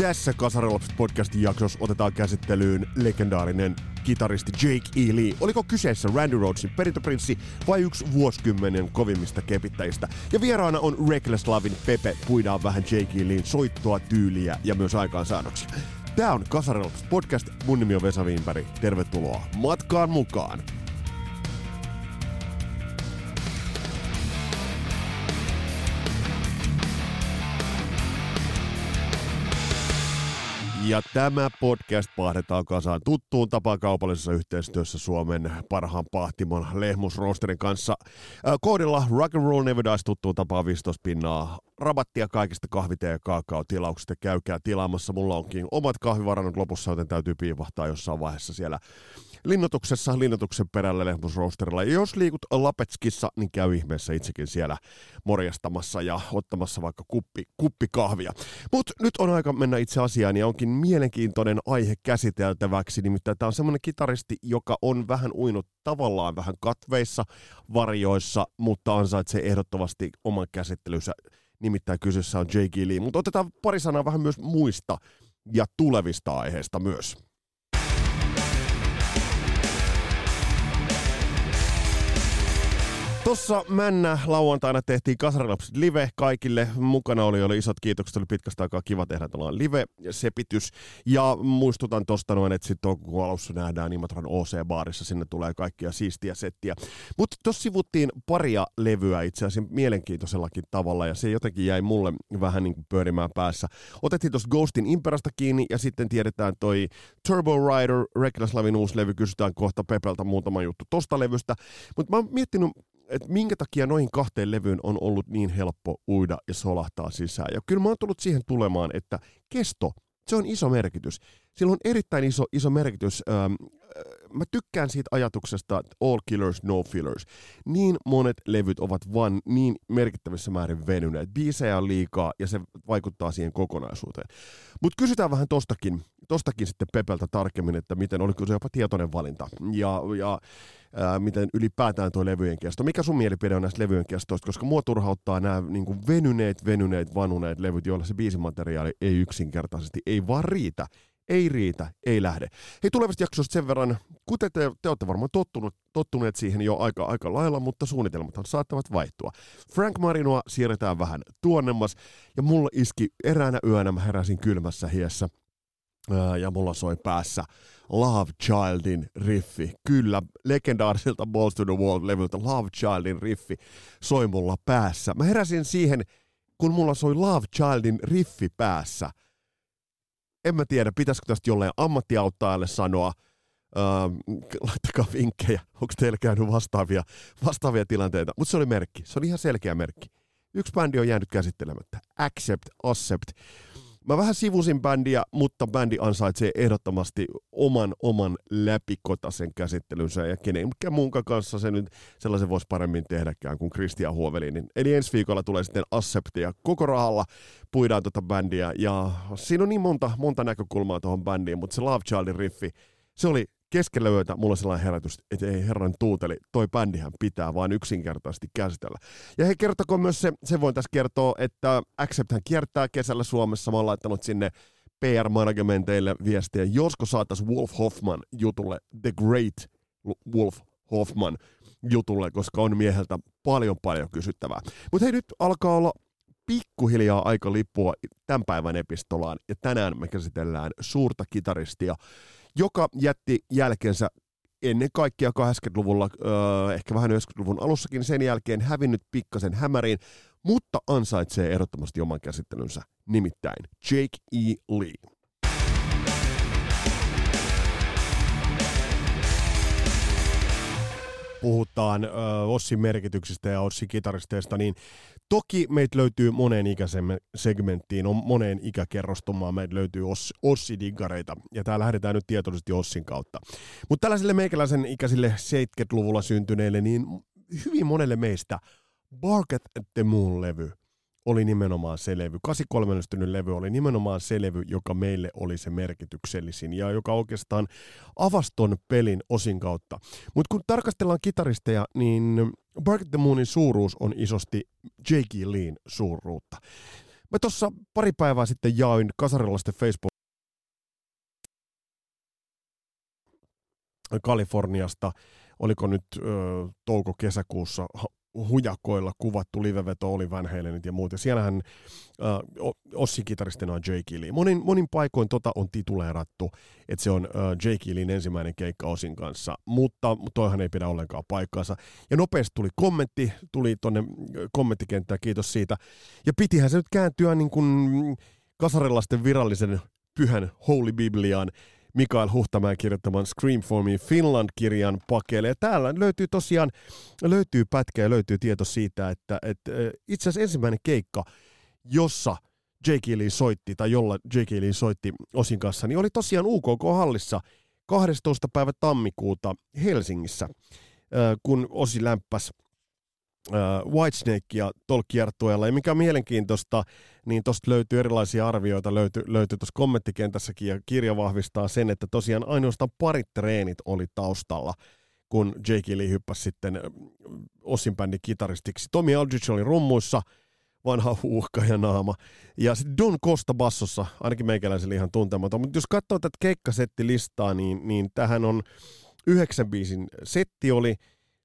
Tässä Kasarilapset podcastin jaksossa otetaan käsittelyyn legendaarinen kitaristi Jake E. Lee. Oliko kyseessä Randy Rhodesin perintöprinssi vai yksi vuosikymmenen kovimmista kepittäjistä? Ja vieraana on Reckless Lavin Pepe. Puidaan vähän Jake E. Leen soittoa, tyyliä ja myös aikaansaannoksia. Tämä on Kasarilapset podcast. Mun nimi on Vesa Wienberg. Tervetuloa matkaan mukaan. Ja tämä podcast pahdetaan kasaan tuttuun tapaan kaupallisessa yhteistyössä Suomen parhaan pahtimon Lehmusrosterin kanssa. Koodilla Rock and Roll Never Dies tuttuun tapaan 15 pinnaa rabattia kaikista kahvite- ja kaakaotilauksista. Käykää tilaamassa. Mulla onkin omat kahvivarannut lopussa, joten täytyy piivahtaa jossain vaiheessa siellä linnoituksessa, linnoituksen perällä Lehmusrosterilla. Ja jos liikut Lapetskissa, niin käy ihmeessä itsekin siellä morjastamassa ja ottamassa vaikka kuppi, kuppi kahvia. Mutta nyt on aika mennä itse asiaan ja onkin mielenkiintoinen aihe käsiteltäväksi. Nimittäin tämä on semmoinen kitaristi, joka on vähän uinut tavallaan vähän katveissa, varjoissa, mutta ansaitsee ehdottomasti oman käsittelynsä. Nimittäin kyseessä on J.G. Lee. Mutta otetaan pari sanaa vähän myös muista ja tulevista aiheista myös. Tuossa Männä lauantaina tehtiin Kasarilapset live kaikille. Mukana oli, oli isot kiitokset, oli pitkästä aikaa kiva tehdä tällainen live-sepitys. Ja muistutan tosta noin, että sitten toukokuun alussa nähdään Imatran OC-baarissa, sinne tulee kaikkia siistiä settiä. Mutta tuossa sivuttiin paria levyä itse asiassa mielenkiintoisellakin tavalla, ja se jotenkin jäi mulle vähän niin kuin pyörimään päässä. Otettiin tuosta Ghostin Imperasta kiinni, ja sitten tiedetään toi Turbo Rider, Reckless Lavin uusi levy, kysytään kohta Pepeltä muutama juttu tosta levystä. Mutta mä oon miettinyt että minkä takia noihin kahteen levyyn on ollut niin helppo uida ja solahtaa sisään. Ja kyllä mä oon tullut siihen tulemaan, että kesto, se on iso merkitys. Sillä on erittäin iso, iso merkitys. Ähm, mä tykkään siitä ajatuksesta, että all killers, no fillers. Niin monet levyt ovat vain niin merkittävissä määrin venyneet. Biisejä on liikaa ja se vaikuttaa siihen kokonaisuuteen. Mutta kysytään vähän tostakin, tostakin sitten Pepeltä tarkemmin, että miten, oliko se jopa tietoinen valinta. Ja, ja ää, miten ylipäätään tuo levyjen kesto. Mikä sun mielipide on näistä levyjen kestoista? Koska mua turhauttaa nämä niin venyneet, venyneet, vanuneet levyt, joilla se biisimateriaali ei yksinkertaisesti, ei vaan riitä. Ei riitä, ei lähde. Hei tulevasta jaksosta sen verran, kuten te, te olette varmaan tottunut, tottuneet siihen jo aika, aika lailla, mutta suunnitelmathan saattavat vaihtua. Frank Marinoa siirretään vähän tuonnemmas, ja mulla iski eräänä yönä, mä heräsin kylmässä hiessä, ja mulla soi päässä Love Childin riffi. Kyllä, legendaariselta Balls to the Wall-levyltä Love Childin riffi soi mulla päässä. Mä heräsin siihen, kun mulla soi Love Childin riffi päässä. En mä tiedä, pitäisikö tästä jollain ammattiauttajalle sanoa, öö, laittakaa vinkkejä, onko teillä käynyt vastaavia, vastaavia tilanteita. Mutta se oli merkki, se oli ihan selkeä merkki. Yksi bändi on jäänyt käsittelemättä. Accept, Accept. Mä vähän sivusin bändiä, mutta bändi ansaitsee ehdottomasti oman oman läpikotaisen käsittelynsä. Ja kenenkään muunkaan kanssa se nyt sellaisen voisi paremmin tehdäkään kuin Christian Huovelinin. Eli ensi viikolla tulee sitten Acceptia koko rahalla, puidaan tota bändiä. Ja siinä on niin monta, monta näkökulmaa tuohon bändiin, mutta se Love Childin riffi, se oli keskellä yötä mulla sellainen herätys, että ei herran tuuteli, toi bändihän pitää vaan yksinkertaisesti käsitellä. Ja he kertoko myös se, se voin tässä kertoa, että Accept hän kiertää kesällä Suomessa, mä oon laittanut sinne PR-managementeille viestiä, josko saatais Wolf Hoffman jutulle, The Great Wolf Hoffman jutulle, koska on mieheltä paljon paljon kysyttävää. Mutta hei, nyt alkaa olla pikkuhiljaa aika lippua tämän päivän epistolaan, ja tänään me käsitellään suurta kitaristia, joka jätti jälkensä ennen kaikkea 80-luvulla, öö, ehkä vähän 90-luvun alussakin, sen jälkeen hävinnyt pikkasen hämäriin, mutta ansaitsee ehdottomasti oman käsittelynsä, nimittäin Jake E. Lee. puhutaan ö, Ossin merkityksistä ja Ossin kitaristeista, niin toki meitä löytyy moneen ikäsegmenttiin, on moneen ikäkerrostumaan, meitä löytyy Oss, Ossi-diggareita, ja täällä lähdetään nyt tietoisesti Ossin kautta. Mutta tällaisille meikäläisen ikäisille 70-luvulla syntyneille, niin hyvin monelle meistä Bark at the Moon-levy oli nimenomaan se levy. 83 ilmestynyt levy oli nimenomaan se levy, joka meille oli se merkityksellisin ja joka oikeastaan avaston pelin osin kautta. Mutta kun tarkastellaan kitaristeja, niin Bark the Moonin suuruus on isosti J.K. Leen suuruutta. Mä tuossa pari päivää sitten jaoin kasarilaisten Facebook Kaliforniasta, oliko nyt ö, touko-kesäkuussa hujakoilla kuvattu liveveto oli Van Halenit ja muut. Ja siellähän äh, Ossin kitaristina on Jake Lee. Monin, monin paikoin tota on tituleerattu, että se on äh, Jake Leen ensimmäinen keikka Osin kanssa, mutta toihan ei pidä ollenkaan paikkaansa. Ja nopeasti tuli kommentti, tuli tonne kommenttikenttään, kiitos siitä. Ja pitihän se nyt kääntyä niin kuin kasarilaisten virallisen pyhän Holy Bibliaan, Mikael Huhtamäen kirjoittaman Scream for Me Finland-kirjan pakeille. Täällä löytyy tosiaan löytyy pätkä ja löytyy tieto siitä, että, että itse asiassa ensimmäinen keikka, jossa J.K. Lee soitti, tai jolla J.K. Lee soitti Osin kanssa, niin oli tosiaan UKK-hallissa 12. päivä tammikuuta Helsingissä, kun Osi lämpäs Tuolla kiertueella. Ja mikä on mielenkiintoista, niin tuosta löytyy erilaisia arvioita, löytyy, löytyy tuossa kommenttikentässäkin, ja kirja vahvistaa sen, että tosiaan ainoastaan parit treenit oli taustalla, kun Jake Lee hyppäsi sitten Osin bändin kitaristiksi. Tommy Aldrich oli rummuissa, vanha huuhka ja naama. Ja sitten Don Costa bassossa, ainakin meikäläisellä ihan tuntematon. Mutta jos katsoo tätä keikkasettilistaa, niin, niin tähän on yhdeksän biisin setti oli,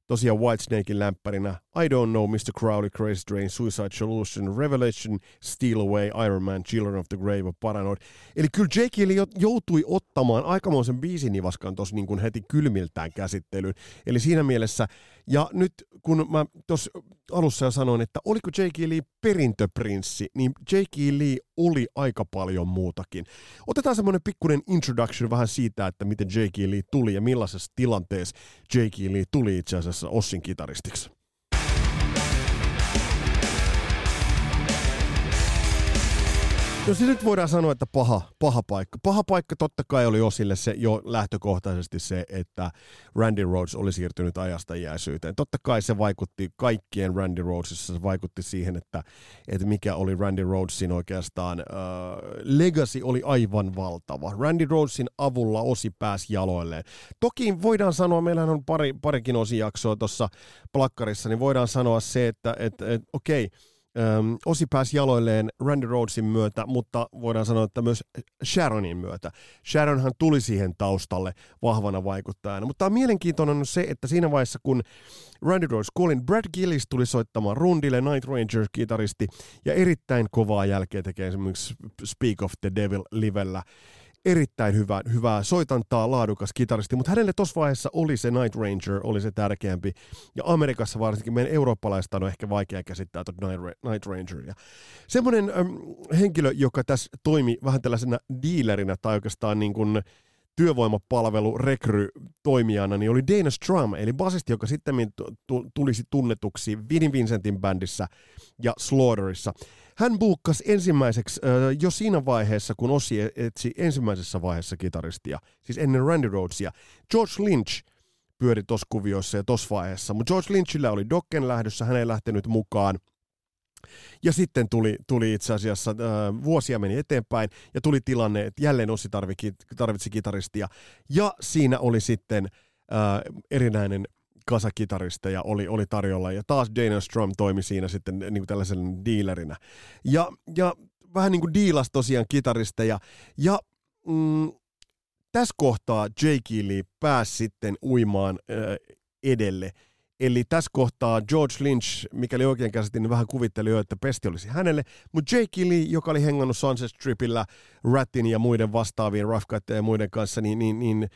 tosiaan Whitesnakein lämpärinä I Don't Know, Mr. Crowley, Crazy Drain, Suicide Solution, Revelation, Steal Away, Iron Man, Children of the Grave, Paranoid. Eli kyllä Jake Hill joutui ottamaan aikamoisen biisinivaskan tuossa niin heti kylmiltään käsittelyyn. Eli siinä mielessä, ja nyt kun mä tuossa alussa jo sanoin, että oliko Jake Lee perintöprinssi, niin Jake Lee oli aika paljon muutakin. Otetaan semmoinen pikkuinen introduction vähän siitä, että miten Jake Lee tuli ja millaisessa tilanteessa Jake Lee tuli itse asiassa Ossin kitaristiksi. No siis nyt voidaan sanoa, että paha, paha paikka. Paha paikka totta kai oli Osille se jo lähtökohtaisesti se, että Randy Rhodes oli siirtynyt ajasta iäisyyteen. Totta kai se vaikutti kaikkien Randy Rhodesissa, se vaikutti siihen, että, että mikä oli Randy Rhodesin oikeastaan uh, legacy oli aivan valtava. Randy Rhodesin avulla Osi pääsi jaloilleen. Toki voidaan sanoa, meillähän on pari, parikin osijaksoa tuossa plakkarissa, niin voidaan sanoa se, että et, et, okei, okay, Öm, Osi pääsi jaloilleen Randy Rhodesin myötä, mutta voidaan sanoa, että myös Sharonin myötä. Sharonhan tuli siihen taustalle vahvana vaikuttajana. Mutta on mielenkiintoinen on se, että siinä vaiheessa, kun Randy Rhodes kuoli, Brad Gillis tuli soittamaan rundille, Night Ranger-kitaristi, ja erittäin kovaa jälkeä tekee esimerkiksi Speak of the Devil livellä erittäin hyvä, hyvää soitantaa, laadukas kitaristi, mutta hänelle tuossa vaiheessa oli se Night Ranger, oli se tärkeämpi. Ja Amerikassa varsinkin meidän eurooppalaista on ehkä vaikea käsittää tuota Night Rangeria. Semmoinen ähm, henkilö, joka tässä toimi vähän tällaisena dealerinä tai oikeastaan niin kuin työvoimapalvelu rekry toimijana, niin oli Dana Strum, eli basisti, joka sitten tulisi tunnetuksi Vinnie Vincentin bändissä ja Slaughterissa. Hän buukkasi ensimmäiseksi äh, jo siinä vaiheessa, kun Ossi etsi ensimmäisessä vaiheessa kitaristia, siis ennen Randy Rhodesia. George Lynch pyöri tuossa kuvioissa ja tuossa vaiheessa, mutta George Lynchillä oli Dokken lähdössä, hän ei lähtenyt mukaan. Ja sitten tuli, tuli itse asiassa, äh, vuosia meni eteenpäin ja tuli tilanne, että jälleen Ossi tarvitsi, tarvitsi kitaristia. Ja siinä oli sitten äh, erinäinen kasakitaristeja oli, oli tarjolla, ja taas Dana Strum toimi siinä sitten niin kuin tällaisen dealerinä. Ja, ja vähän niin kuin diilas tosiaan kitaristeja, ja mm, tässä kohtaa Jake Lee pääsi sitten uimaan äh, edelle. Eli tässä kohtaa George Lynch, mikäli oikein käsitin, niin vähän kuvitteli jo, että pesti olisi hänelle. Mutta Jake Lee, joka oli hengannut Sunset Stripillä Rattin ja muiden vastaavien Rough ja muiden kanssa, niin, niin, niin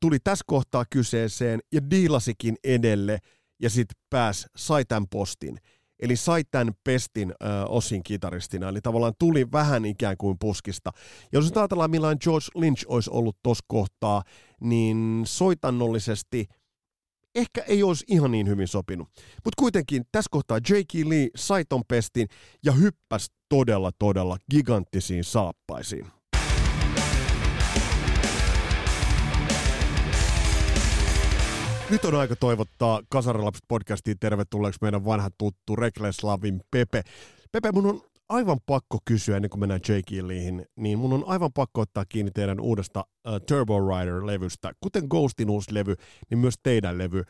tuli tässä kohtaa kyseeseen ja diilasikin edelle ja sitten pääs, sai tämän postin. Eli sai tämän pestin äh, osin kitaristina, eli tavallaan tuli vähän ikään kuin puskista. Ja jos ajatellaan millainen George Lynch olisi ollut tuossa kohtaa, niin soitannollisesti ehkä ei olisi ihan niin hyvin sopinut. Mutta kuitenkin tässä kohtaa J.K. Lee sai ton pestin ja hyppäsi todella todella giganttisiin saappaisiin. Nyt on aika toivottaa Kasarilapset podcastiin tervetulleeksi meidän vanha tuttu Rekles Lavin Pepe. Pepe, mun on aivan pakko kysyä, ennen kuin mennään J. Killiin, niin mun on aivan pakko ottaa kiinni teidän uudesta uh, Turbo Rider-levystä. Kuten Ghostin uusi levy, niin myös teidän levy.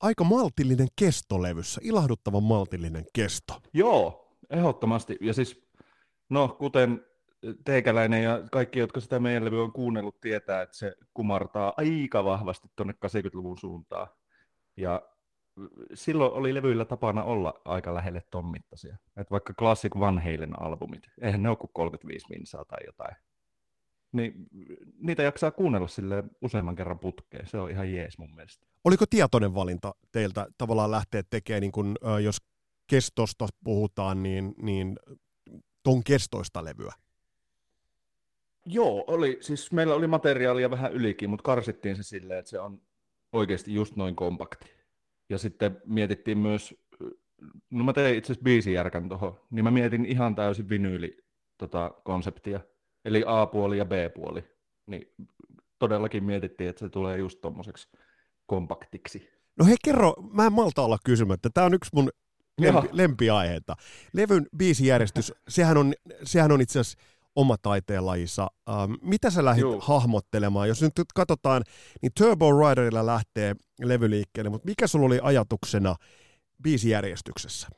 Aika maltillinen kesto levyssä, ilahduttavan maltillinen kesto. Joo, ehdottomasti. Ja siis, no kuten teikäläinen ja kaikki, jotka sitä meidän levy on kuunnellut, tietää, että se kumartaa aika vahvasti tuonne 80-luvun suuntaan. Ja silloin oli levyillä tapana olla aika lähelle ton mittaisia. Vaikka Classic Van Halen albumit, eihän ne ole kuin 35 minsaa tai jotain. Niin niitä jaksaa kuunnella sille useamman kerran putkeen. Se on ihan jees mun mielestä. Oliko tietoinen valinta teiltä tavallaan lähteä tekemään, niin kun, jos kestosta puhutaan, niin, niin ton kestoista levyä? Joo, oli. Siis meillä oli materiaalia vähän ylikin, mutta karsittiin se silleen, että se on oikeasti just noin kompakti. Ja sitten mietittiin myös, no mä tein itse asiassa biisijärkän tuohon, niin mä mietin ihan täysin vinyyli tota, konseptia, eli A-puoli ja B-puoli. Niin todellakin mietittiin, että se tulee just tommoseksi kompaktiksi. No hei kerro, mä en malta olla kysymättä, tämä on yksi mun lempi, lempiaiheita. Levyn biisijärjestys, sehän on, sehän on itse asiassa oma taiteenlajissa. Ähm, mitä sä lähdit Juu. hahmottelemaan? Jos nyt katsotaan, niin Turbo Riderilla lähtee levyliikkeelle, mutta mikä sulla oli ajatuksena biisijärjestyksessä?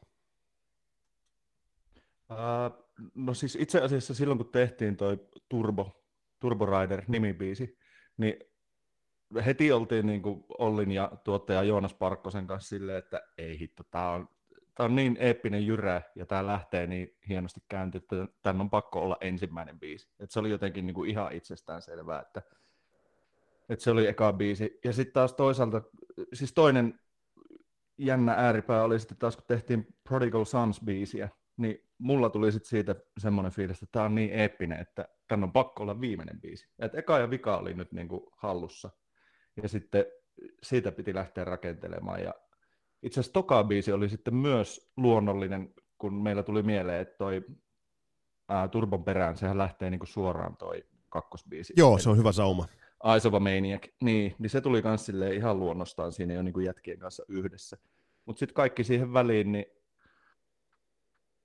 Uh, no siis itse asiassa silloin, kun tehtiin toi Turbo, Turbo Rider nimibiisi, niin heti oltiin niin kuin Ollin ja tuottaja Joonas Parkkosen kanssa silleen, että ei hitto, tämä on tämä on niin eeppinen jyrä ja tämä lähtee niin hienosti käynti, että tämän on pakko olla ensimmäinen biisi. Et se oli jotenkin niin kuin ihan itsestään selvää, että, että se oli eka biisi. Ja sitten taas toisaalta, siis toinen jännä ääripää oli sitten taas, kun tehtiin Prodigal Sons-biisiä, niin mulla tuli sitten siitä semmoinen fiilis, että tämä on niin eeppinen, että tämän on pakko olla viimeinen biisi. Et eka ja vika oli nyt niin kuin hallussa. Ja sitten siitä piti lähteä rakentelemaan. Ja itse asiassa toka biisi oli sitten myös luonnollinen, kun meillä tuli mieleen, että toi ää, Turbon perään, sehän lähtee niinku suoraan toi kakkosbiisi. Joo, se on hyvä sauma. Eyes of a Maniac, niin, niin se tuli myös ihan luonnostaan siinä jo niinku jätkien kanssa yhdessä. Mutta sitten kaikki siihen väliin, niin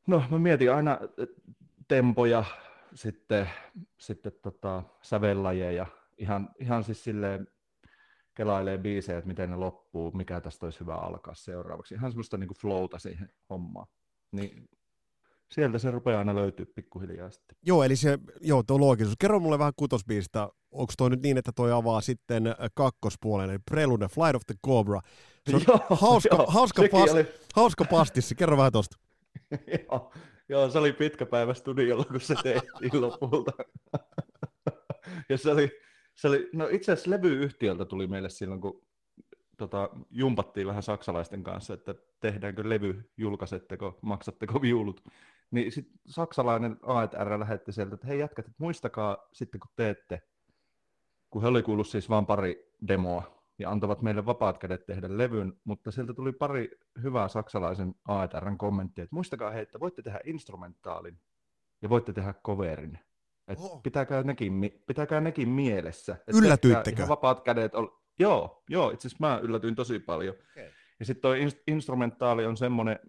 no mä mietin aina tempoja, sitten, sitten tota, sävellajeja, ihan, ihan siis silleen kelailee biisejä, että miten ne loppuu, mikä tästä olisi hyvä alkaa seuraavaksi. Ihan semmoista niin kuin flowta siihen hommaan. Niin sieltä se rupeaa aina löytyä pikkuhiljaa sitten. Joo, eli se, joo, tuo loogisuus. Kerro mulle vähän kutosbiisistä. Onko toi nyt niin, että toi avaa sitten kakkospuolen, eli Prelude, Flight of the Cobra. Se on joo, hauska, joo, hauska, pas, oli... hauska pastissi. Kerro vähän tosta. joo, joo, se oli pitkä päivä studiolla, kun se tehtiin lopulta. ja se oli, se oli, no itse asiassa levyyhtiöltä tuli meille silloin, kun tota, jumpattiin vähän saksalaisten kanssa, että tehdäänkö levy, julkaisetteko, maksatteko viulut. Niin sitten saksalainen AER lähetti sieltä, että hei jätkät, että muistakaa sitten kun teette, kun he oli kuullut siis vain pari demoa, ja antavat meille vapaat kädet tehdä levyn, mutta sieltä tuli pari hyvää saksalaisen AERn kommenttia, että muistakaa hei, että voitte tehdä instrumentaalin ja voitte tehdä coverin. Et pitäkää, nekin, pitäkää nekin mielessä. Et Yllätyittekö? vapaat kädet ol... Joo, joo, itse asiassa mä yllätyin tosi paljon. Okay. Ja sitten toi instrumentaali on semmoinen,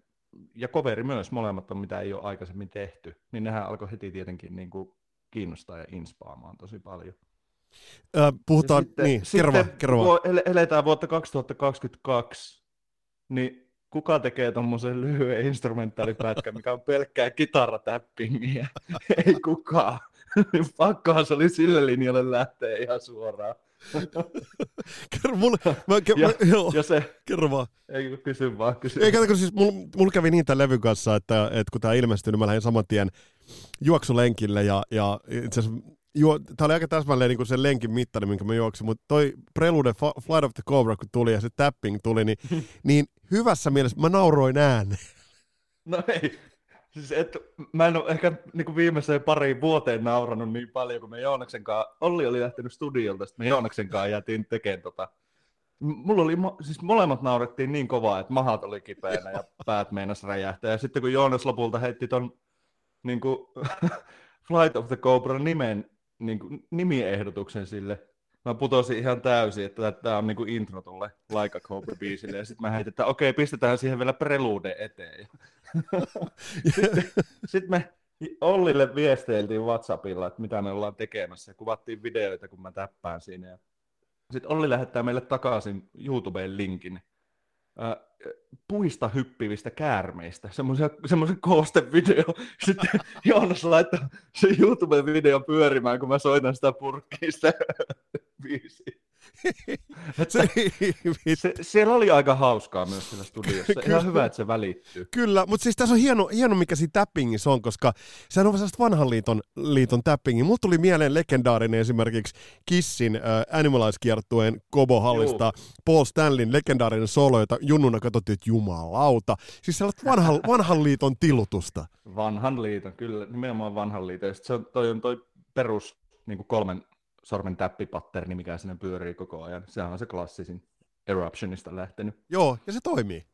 ja coveri myös, molemmat on mitä ei ole aikaisemmin tehty, niin nehän alkoi heti tietenkin niin kuin kiinnostaa ja inspaamaan tosi paljon. Ö, puhutaan, sitten, niin, kerro vaan, kerro vaan. Eletään vuotta 2022, niin kuka tekee tuommoisen lyhyen instrumentaalipätkän, mikä on pelkkää kitaratäppingiä? Ei kukaan. Pakkohan se oli sille linjalle lähteä ihan suoraan. kerro mulle. Mä, ke, ja, mä, joo, ja se, kerro vaan. Ei kysy vaan, kysy Ei, kato, siis mulla mul kävi niin tämän levyn kanssa, että, että kun tämä ilmestyi, niin mä lähdin saman tien juoksulenkille ja, ja itse asiassa Juo, tämä oli aika täsmälleen niin sen lenkin mittainen, minkä mä juoksin, mutta toi Prelude Flight of the Cobra, kun tuli ja se tapping tuli, niin, niin hyvässä mielessä mä nauroin ääneen. No ei, Siis et, mä en ole ehkä niin viimeiseen pariin vuoteen nauranut niin paljon, kun me Joonaksen kanssa, Olli oli lähtenyt studiolta, sitten me Joonaksen kanssa jäätiin tekemään tota. Mulla oli, siis molemmat naurettiin niin kovaa, että mahat oli kipeänä ja päät meinas räjähtää. Ja sitten kun Joonas lopulta heitti ton niin kuin, Flight of the Cobra nimen, niin kuin, nimiehdotuksen sille, mä putosin ihan täysin, että tämä on niinku intro tulle Laika Kobe-biisille, ja sitten mä heitin, että okei, pistetään siihen vielä prelude eteen. sitten, sitten me Ollille viesteiltiin WhatsAppilla, että mitä me ollaan tekemässä, ja kuvattiin videoita, kun mä täppään siinä. Sitten Olli lähettää meille takaisin YouTubeen linkin puista hyppivistä käärmeistä, semmoisen koostevideo. Sitten Joonas laittoi se YouTube-video pyörimään, kun mä soitan sitä purkkista biisiä. se, se, siellä oli aika hauskaa myös siellä studiossa. Kyllä. Ihan hyvä, että se välittyy. Kyllä, mutta siis tässä on hieno, hieno mikä siinä tappingissa on, koska sehän on sellaista vanhan liiton, liiton tappingi. Mulla tuli mieleen legendaarinen esimerkiksi Kissin äh, Animalize-kiertueen Kobo-hallista Paul Stanlin legendaarinen solo, jota junnuna katsottiin, että jumalauta. Siis sellaista vanhan, vanhan liiton tilutusta. Vanhan liiton, kyllä, nimenomaan vanhan liiton. se on, toi on toi perus niin kolmen sormen täppipatterni, mikä sinne pyörii koko ajan. Sehän on se klassisin Eruptionista lähtenyt. Joo, ja se toimii.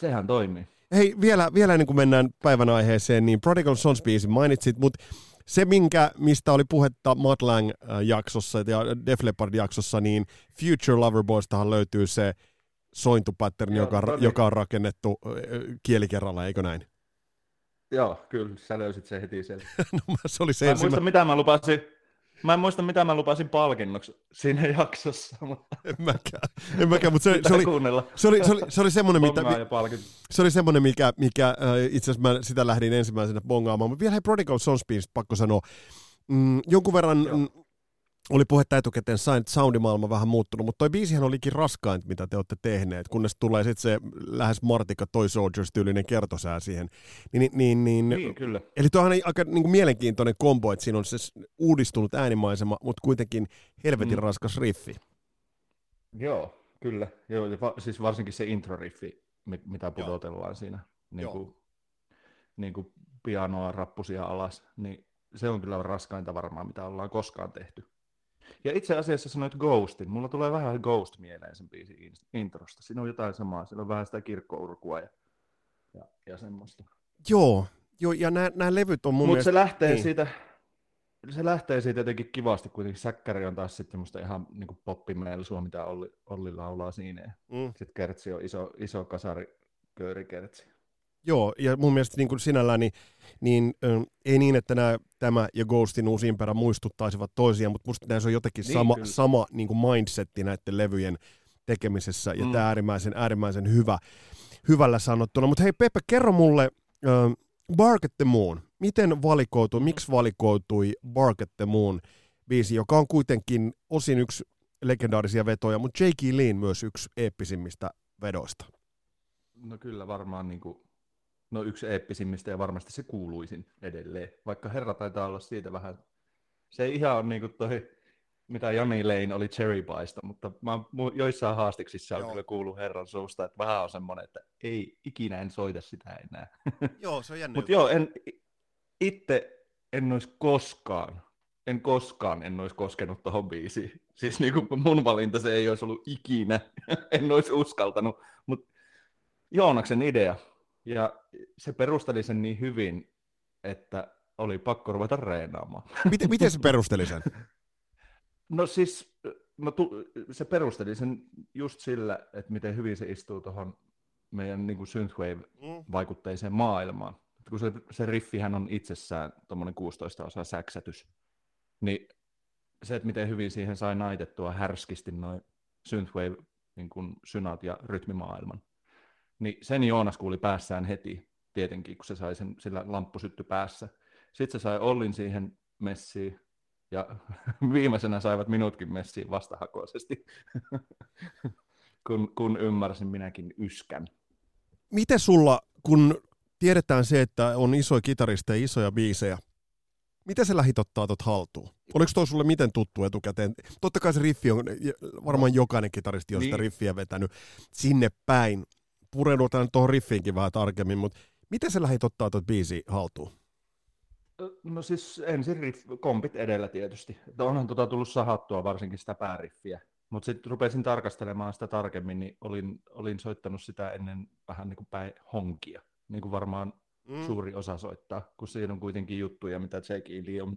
Sehän toimii. Hei, vielä, vielä ennen kuin mennään päivän aiheeseen, niin Prodigal Sons biisi mainitsit, mutta se, minkä, mistä oli puhetta Matt Lang-jaksossa äh, ja Def Leppard-jaksossa, niin Future Loverboystahan löytyy se sointupatterni, joka, no niin. joka on rakennettu äh, kieli kerralla, eikö näin? Joo, kyllä, sä löysit se heti sieltä. no, se oli se mä muista, mitä mä lupasin, Mä en muista, mitä mä lupasin palkinnoksi siinä jaksossa. Mutta... En mäkään, en mäkään mutta se, se, oli, se, oli, se, oli, se oli semmoinen, mitä, se oli semmoinen, mikä, mikä äh, itse asiassa mä sitä lähdin ensimmäisenä bongaamaan. Mutta vielä hei Prodigal Sons pakko sanoa. Mm, jonkun verran Joo oli puhetta etukäteen, soundimaailma vähän muuttunut, mutta toi biisihän olikin raskain, mitä te olette tehneet, kunnes tulee sitten se lähes Martika Toy Soldiers-tyylinen kertosää siihen. Niin, niin, niin, niin kyllä. Eli tuohan on aika niin kuin mielenkiintoinen kombo, että siinä on se uudistunut äänimaisema, mutta kuitenkin helvetin mm. raskas riffi. Joo, kyllä. Joo, va- siis varsinkin se intro-riffi, mitä pudotellaan Joo. siinä, niin kuin, niin kuin pianoa rappusia alas, niin se on kyllä raskainta varmaan, mitä ollaan koskaan tehty. Ja itse asiassa sanoit Ghostin. Mulla tulee vähän Ghost mieleen sen biisin introsta. Siinä on jotain samaa. Siinä on vähän sitä kirkkourkua ja, ja, ja semmoista. Joo, joo ja nämä levyt on mun Mutta mielestä... se lähtee niin. siitä, se lähtee siitä jotenkin kivasti, kuitenkin säkkäri on taas sitten semmoista ihan niin poppimelsua, mitä Olli, Olli laulaa siinä. Mm. Sitten kertsi on iso, iso kasari köörikertsi. Joo, ja mun mielestä niin kuin sinällään niin, niin ö, ei niin, että nämä, tämä ja Ghostin uusin perä muistuttaisivat toisiaan, mutta musta näissä on jotenkin niin, sama, sama niin kuin mindsetti näiden levyjen tekemisessä, ja mm. tämä äärimmäisen, äärimmäisen hyvä, hyvällä sanottuna. Mutta hei Peppe, kerro mulle, ö, Bark at the Moon, miten valikoitui, miksi valikoitui Bark at the Moon biisi, joka on kuitenkin osin yksi legendaarisia vetoja, mutta J.K. Lean myös yksi eeppisimmistä vedoista. No kyllä varmaan niin kuin no yksi eeppisimmistä ja varmasti se kuuluisin edelleen, vaikka herra taitaa olla siitä vähän, se ei ihan ole niin kuin toi, mitä Jani Lane oli Cherry Pieista, mutta mä joissain haastiksissa on kyllä kuullut herran suusta, että vähän on semmoinen, että ei ikinä en soita sitä enää. Joo, se on jännä. Mutta joo, en, itse en olisi koskaan, en koskaan en olisi koskenut tuohon biisiin. Siis niin kuin mun valinta se ei olisi ollut ikinä, en olisi uskaltanut, mutta Joonaksen idea, ja se perusteli sen niin hyvin, että oli pakko ruveta reenaamaan. Miten, miten se perusteli sen? No siis no, tu, se perusteli sen just sillä, että miten hyvin se istuu tuohon meidän niin kuin synthwave-vaikutteiseen maailmaan. Kun se, se riffihän on itsessään tuommoinen 16 osa säksätys, niin se, että miten hyvin siihen sai naitettua härskisti noin synthwave niin kuin synat ja rytmimaailman, niin sen Joonas kuuli päässään heti, tietenkin, kun se sai sen, sillä lamppu sytty päässä. Sitten se sai Ollin siihen messiin, ja viimeisenä saivat minutkin messiin vastahakoisesti, kun, kun ymmärsin minäkin yskän. Miten sulla, kun tiedetään se, että on isoja kitaristeja ja isoja biisejä, miten se lähit ottaa tuot haltuun? Oliko toi sulle miten tuttu etukäteen? Totta kai se riffi on, varmaan jokainen kitaristi on niin. sitä riffiä vetänyt sinne päin pureudutaan tuohon riffiinkin vähän tarkemmin, mutta miten sä lähdit ottaa tuot biisi haltuun? No siis ensin riff, kompit edellä tietysti. Onhan tota tullut sahattua varsinkin sitä pääriffiä. Mutta sitten rupesin tarkastelemaan sitä tarkemmin, niin olin, olin soittanut sitä ennen vähän niin kuin päin honkia. Niin kuin varmaan mm. suuri osa soittaa, kun siinä on kuitenkin juttuja, mitä Jake Lee on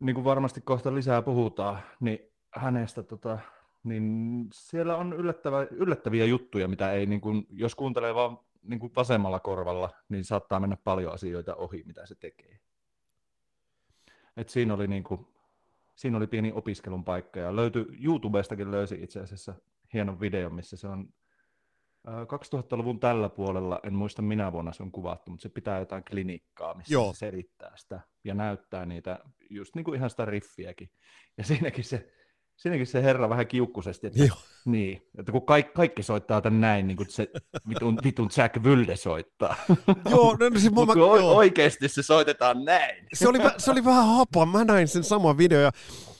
niin kuin varmasti kohta lisää puhutaan, niin hänestä tota, niin siellä on yllättävä, yllättäviä juttuja, mitä ei, niin kuin, jos kuuntelee vaan niin kuin vasemmalla korvalla, niin saattaa mennä paljon asioita ohi, mitä se tekee. Et siinä, oli niin kuin, siinä oli pieni opiskelun paikka ja löytyi, YouTubestakin löysi itse asiassa hienon videon, missä se on 2000-luvun tällä puolella, en muista minä vuonna se on kuvattu, mutta se pitää jotain klinikkaa, missä Joo. se selittää sitä ja näyttää niitä, just niin kuin ihan sitä riffiäkin. Ja siinäkin se Siinäkin se herra vähän kiukkusesti, että, Joo. niin, että kun kaikki, kaikki soittaa tämän näin, niin kuin se vitun, vitun Jack Wylde soittaa. Joo, no, no siis mä, joo. oikeasti se soitetaan näin. Se oli, se oli vähän hapa, mä näin sen saman video ja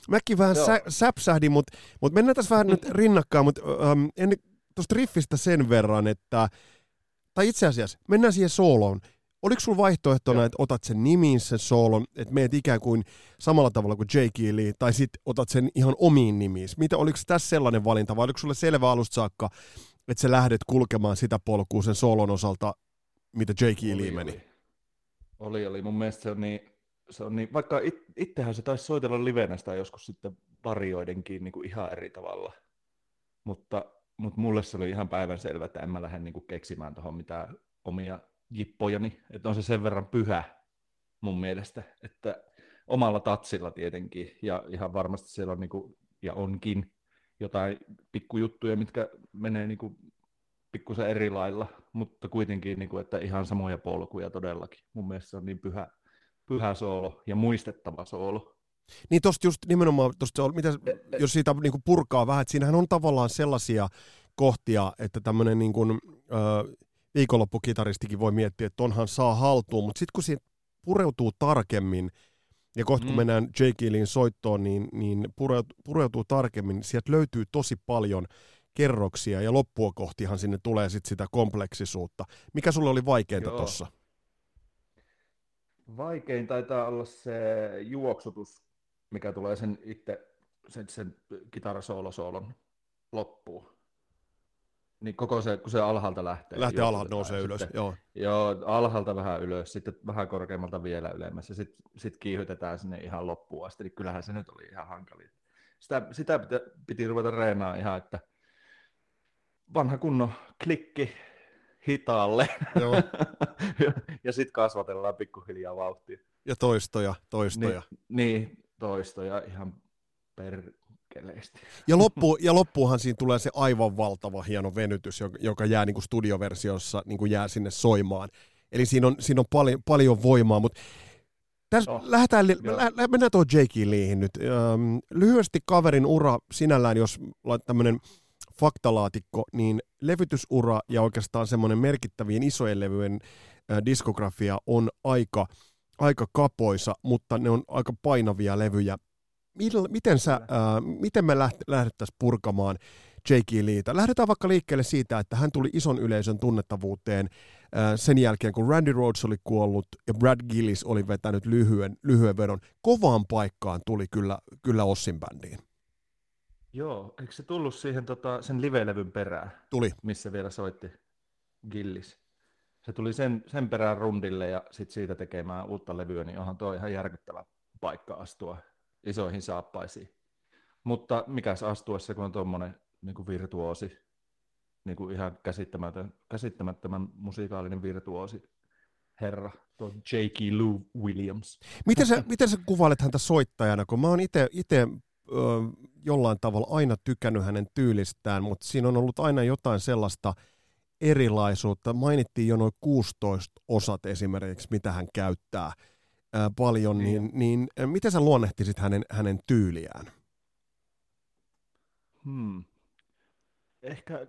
mäkin vähän sä, säpsähdin, mutta mut mennään tässä vähän nyt rinnakkaan, mutta ähm, tuosta riffistä sen verran, että, tai itse asiassa, mennään siihen sooloon. Oliko sulla vaihtoehtona, Joo. että otat sen nimiin sen soolon, että meet ikään kuin samalla tavalla kuin Jake Lee, tai sitten otat sen ihan omiin nimiin? Mitä, oliko tässä sellainen valinta, vai oliko sulle selvä alusta saakka, että sä lähdet kulkemaan sitä polkua sen soolon osalta, mitä Jake Lee meni? Oli. oli, oli. Mun mielestä se on niin, se on niin vaikka it, itsehän se taisi soitella livenä sitä joskus sitten varioidenkin niin kuin ihan eri tavalla. Mutta, mutta mulle se oli ihan päivänselvä, että en mä lähde niin kuin keksimään tuohon mitään omia jippojani, että on se sen verran pyhä mun mielestä, että omalla tatsilla tietenkin, ja ihan varmasti siellä on niinku, ja onkin jotain pikkujuttuja, mitkä menee niinku pikkusen eri lailla, mutta kuitenkin, niinku, että ihan samoja polkuja todellakin. Mun mielestä se on niin pyhä, pyhä soolo ja muistettava soolo. Niin tosta just nimenomaan, tosta, mitä, jos siitä niinku purkaa vähän, että siinähän on tavallaan sellaisia kohtia, että tämmöinen niinku, ö, viikonloppukitaristikin voi miettiä, että tonhan saa haltuun, mutta sitten kun se pureutuu tarkemmin, ja kohta kun mm. mennään Jake Leein soittoon, niin, niin pureutuu, pureutuu tarkemmin, sieltä löytyy tosi paljon kerroksia, ja loppua kohtihan sinne tulee sit sitä kompleksisuutta. Mikä sulle oli vaikeinta tuossa? Vaikein taitaa olla se juoksutus, mikä tulee sen itse sen, sen kitarasoolosoolon loppuun. Niin koko se, kun se alhaalta lähtee. Lähtee alhaalta, nousee ylös, sitten, joo. Joo, alhaalta vähän ylös, sitten vähän korkeammalta vielä ylemmäs, ja sitten sit kiihytetään sinne ihan loppuun asti, niin kyllähän se nyt oli ihan hankali. Sitä, sitä piti, piti ruveta reenaa ihan, että vanha kunno klikki hitaalle, joo. ja, ja sitten kasvatellaan pikkuhiljaa vauhtia. Ja toistoja, toistoja. Niin, niin toistoja ihan per, perkeleesti. Ja, loppu, ja loppuuhan siinä tulee se aivan valtava hieno venytys, joka, joka jää niin kuin studioversiossa niin kuin jää sinne soimaan. Eli siinä on, siinä on paljon, paljon voimaa, mutta tässä oh, lähdetään, lä, mennään tuohon Jake Leehin nyt. Öm, lyhyesti kaverin ura sinällään, jos tämmöinen faktalaatikko, niin levytysura ja oikeastaan semmoinen merkittävien isojen levyjen äh, diskografia on aika, aika kapoisa, mutta ne on aika painavia levyjä miten, sä, ää, miten me läht, lähdettäisiin purkamaan J.K. Leetä? Lähdetään vaikka liikkeelle siitä, että hän tuli ison yleisön tunnettavuuteen ää, sen jälkeen, kun Randy Rhodes oli kuollut ja Brad Gillis oli vetänyt lyhyen, lyhyen vedon. Kovaan paikkaan tuli kyllä, kyllä Ossin bändiin. Joo, eikö se tullut siihen tota, sen live-levyn perään? Tuli. Missä vielä soitti Gillis. Se tuli sen, sen perään rundille ja sitten siitä tekemään uutta levyä, niin onhan tuo ihan järkyttävä paikka astua isoihin saappaisiin. Mutta mikäs astuessa, kun on tuommoinen niin virtuosi, niin kuin ihan käsittämätön, käsittämättömän musiikaalinen virtuosi herra, tuo J.K. Lou Williams. Miten sä, miten sä kuvailet häntä soittajana, kun mä oon itse jollain tavalla aina tykännyt hänen tyylistään, mutta siinä on ollut aina jotain sellaista erilaisuutta. Mainittiin jo noin 16 osat esimerkiksi, mitä hän käyttää – ää, paljon, niin, niin, niin miten sä luonnehtisit hänen, hänen tyyliään? Hmm. Ehkä,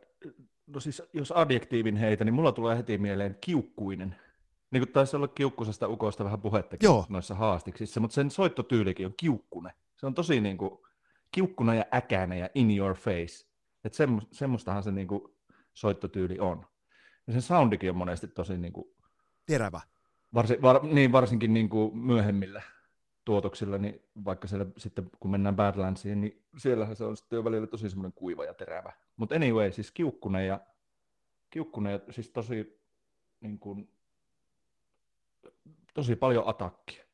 no siis jos adjektiivin heitä, niin mulla tulee heti mieleen kiukkuinen. Niin kuin taisi olla kiukkusesta ukosta vähän puhettakin Joo. noissa haastiksissa, mutta sen soittotyylikin on kiukkune. Se on tosi niin kuin, kiukkuna ja äkäinen ja in your face. Että semmo, semmoistahan se niin kuin, soittotyyli on. Ja sen soundikin on monesti tosi niin kuin, terävä. Varsin, var, niin varsinkin niin kuin myöhemmillä tuotoksilla, niin vaikka siellä sitten kun mennään Badlandsiin, niin siellähän se on sitten jo välillä tosi semmoinen kuiva ja terävä. Mutta anyway, siis kiukkunen ja, kiukkunen ja siis tosi, niin kuin, tosi paljon atakkia.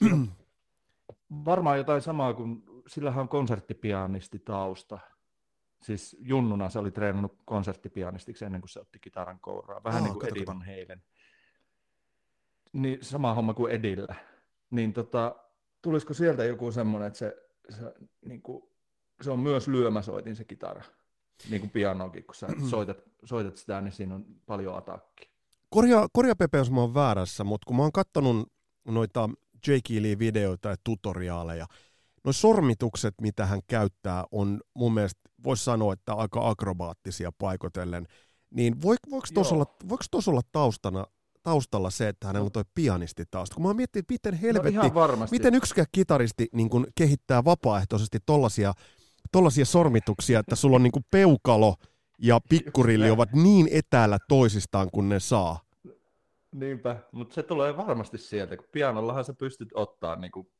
varmaan jotain samaa kuin, sillähän on konserttipianisti tausta. Siis junnuna se oli treenannut konserttipianistiksi ennen kuin se otti kitaran kouraa. Vähän Aa, niin kuin Eddie. Van Halen. Niin sama homma kuin Edillä. Niin tota, tulisiko sieltä joku semmoinen, että se, se, niin kuin, se on myös lyömäsoitin se kitara. Niin kuin pianokin, kun sä soitat, soitat sitä, niin siinä on paljon atakkia. Korjaa, korjaa Pepe, jos mä oon väärässä, mutta kun mä oon kattonut noita Jake Lee-videoita ja tutoriaaleja, noi sormitukset, mitä hän käyttää, on mun mielestä, voisi sanoa, että aika akrobaattisia paikotellen. Niin voiko, voiko tuossa olla, voiko olla taustana, taustalla se, että hänellä on toi pianisti tausta? Kun mä että miten helvetti, no ihan varmasti. miten yksikään kitaristi niin kun kehittää vapaaehtoisesti tollasia, tollasia sormituksia, että sulla on niin peukalo ja pikkurilli ovat niin etäällä toisistaan kuin ne saa. Niinpä, mutta se tulee varmasti sieltä, kun pianollahan sä pystyt ottaa niinku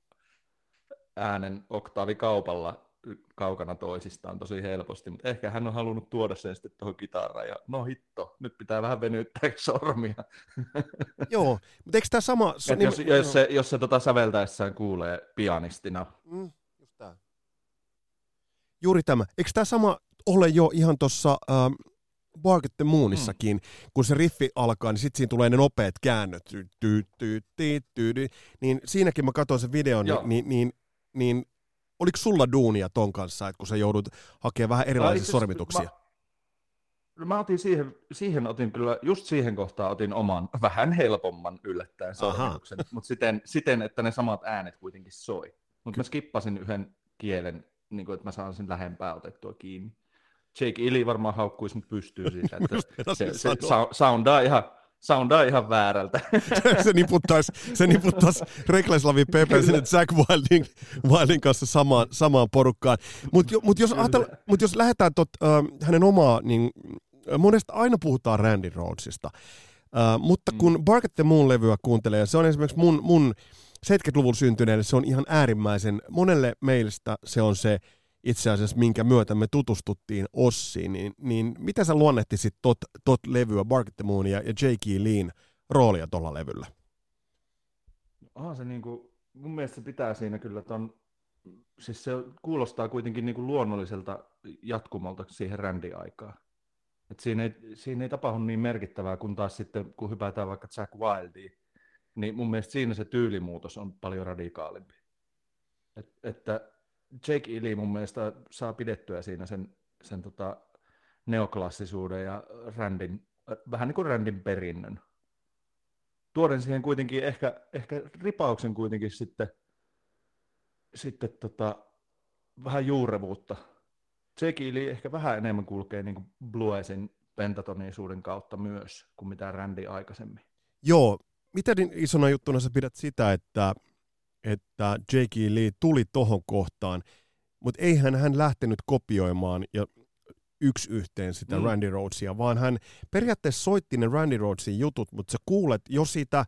äänen oktaavi-kaupalla kaukana toisistaan tosi helposti, mutta ehkä hän on halunnut tuoda sen sitten tuohon kitaraan ja no hitto, nyt pitää vähän venyttää sormia. Joo, mutta eikö tämä sama... Et niin- jos, jos, se, jos se tota säveltäessään kuulee pianistina, Mm, just tää. Juuri tämä. Eikö tämä sama ole jo ihan tuossa ähm, Bark at the Moonissakin, mm. kun se riffi alkaa, niin sitten siinä tulee ne nopeat käännöt. Ty, ty, ty, ty, ty, ty. Niin siinäkin mä katsoin sen videon, Joo. niin, niin, niin oliko sulla duunia ton kanssa, että kun sä joudut hakemaan vähän No erilaisia asiassa sormituksia? Mä, no mä otin siihen, siihen otin kyllä, just siihen kohtaan otin oman vähän helpomman yllättäen sormituksen, mutta siten, siten, että ne samat äänet kuitenkin soi. Mutta mä skippasin yhden kielen, niin kuin, että mä saan sen lähempää otettua kiinni. Jake Ili varmaan haukkuisi mut pystyy siitä, että meinasin se, se sou- soundaa, ihan, soundaa ihan väärältä. se niputtaisi, se niputtaisi Rekleslavi Pepe sinne Jack Wilding, Wilding kanssa samaan, samaan porukkaan. Mutta mut jos, ajatella, mut jos lähdetään tot, äh, hänen omaa, niin monesta aina puhutaan Randy Rhodesista. Äh, mutta kun Mm. Bark at the Moon-levyä kuuntelee, se on esimerkiksi mun, mun 70-luvun syntyneelle, se on ihan äärimmäisen, monelle meistä se on se itse asiassa, minkä myötä me tutustuttiin Ossiin, niin, niin miten sä luonnehtisit tot, tot levyä, Bark the Moon ja, J.K. Leen roolia tuolla levyllä? Onhan se niinku, mun mielestä se pitää siinä kyllä ton, siis se kuulostaa kuitenkin niinku luonnolliselta jatkumolta siihen rändiaikaan. Et siinä, ei, siinä ei tapahdu niin merkittävää, kun taas sitten, kun hypätään vaikka Jack Wildiin, niin mun mielestä siinä se tyylimuutos on paljon radikaalimpi. Et, että Jake Ili mun mielestä saa pidettyä siinä sen, sen tota neoklassisuuden ja rändin, vähän niin kuin rändin perinnön tuoden siihen kuitenkin ehkä, ehkä ripauksen kuitenkin sitten, sitten tota, vähän juurevuutta. Jake Lee ehkä vähän enemmän kulkee niin bluesin pentatonisuuden kautta myös kuin mitä Randy aikaisemmin. Joo, miten isona juttuna sä pidät sitä, että, että J.K. Lee tuli tohon kohtaan, mutta eihän hän lähtenyt kopioimaan ja yksi yhteen sitä Mm. Randy Rhodesia, vaan hän periaatteessa soitti ne Randy Rhodesin jutut, mutta sä kuulet jo sitä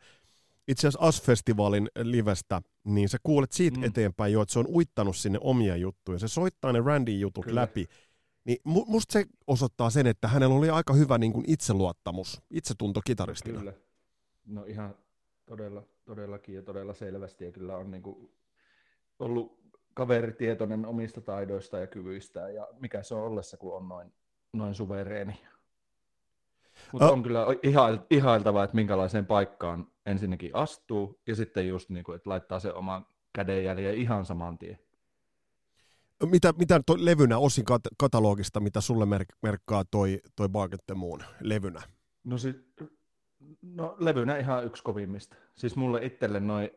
itse asiassa AS-festivaalin livestä, niin sä kuulet siitä Mm. eteenpäin jo, että se on uittanut sinne omia juttuja. Se soittaa ne Randyn jutut Kyllä. Läpi. Niin mu- musta se osoittaa sen, että hänellä oli aika hyvä niin kuin itseluottamus, itsetunto kitaristina. Kyllä. No ihan todella, todellakin ja todella selvästi ja kyllä on niin kuin ollut kaveri tietoinen omista taidoista ja kyvyistään ja mikä se on ollessa, kun on noin, noin suvereeni. Mutta Ö- on kyllä ihail, ihailtava, että minkälaiseen paikkaan ensinnäkin astuu ja sitten just niin kuin, että laittaa se oman kädenjäljen ihan saman tien. Mitä, mitä toi levynä osin kat- katalogista, mitä sulle merk- merkkaa toi, toi Bark at the Moon levynä? No, si- no levynä ihan yksi kovimmista. Siis mulle itselle noin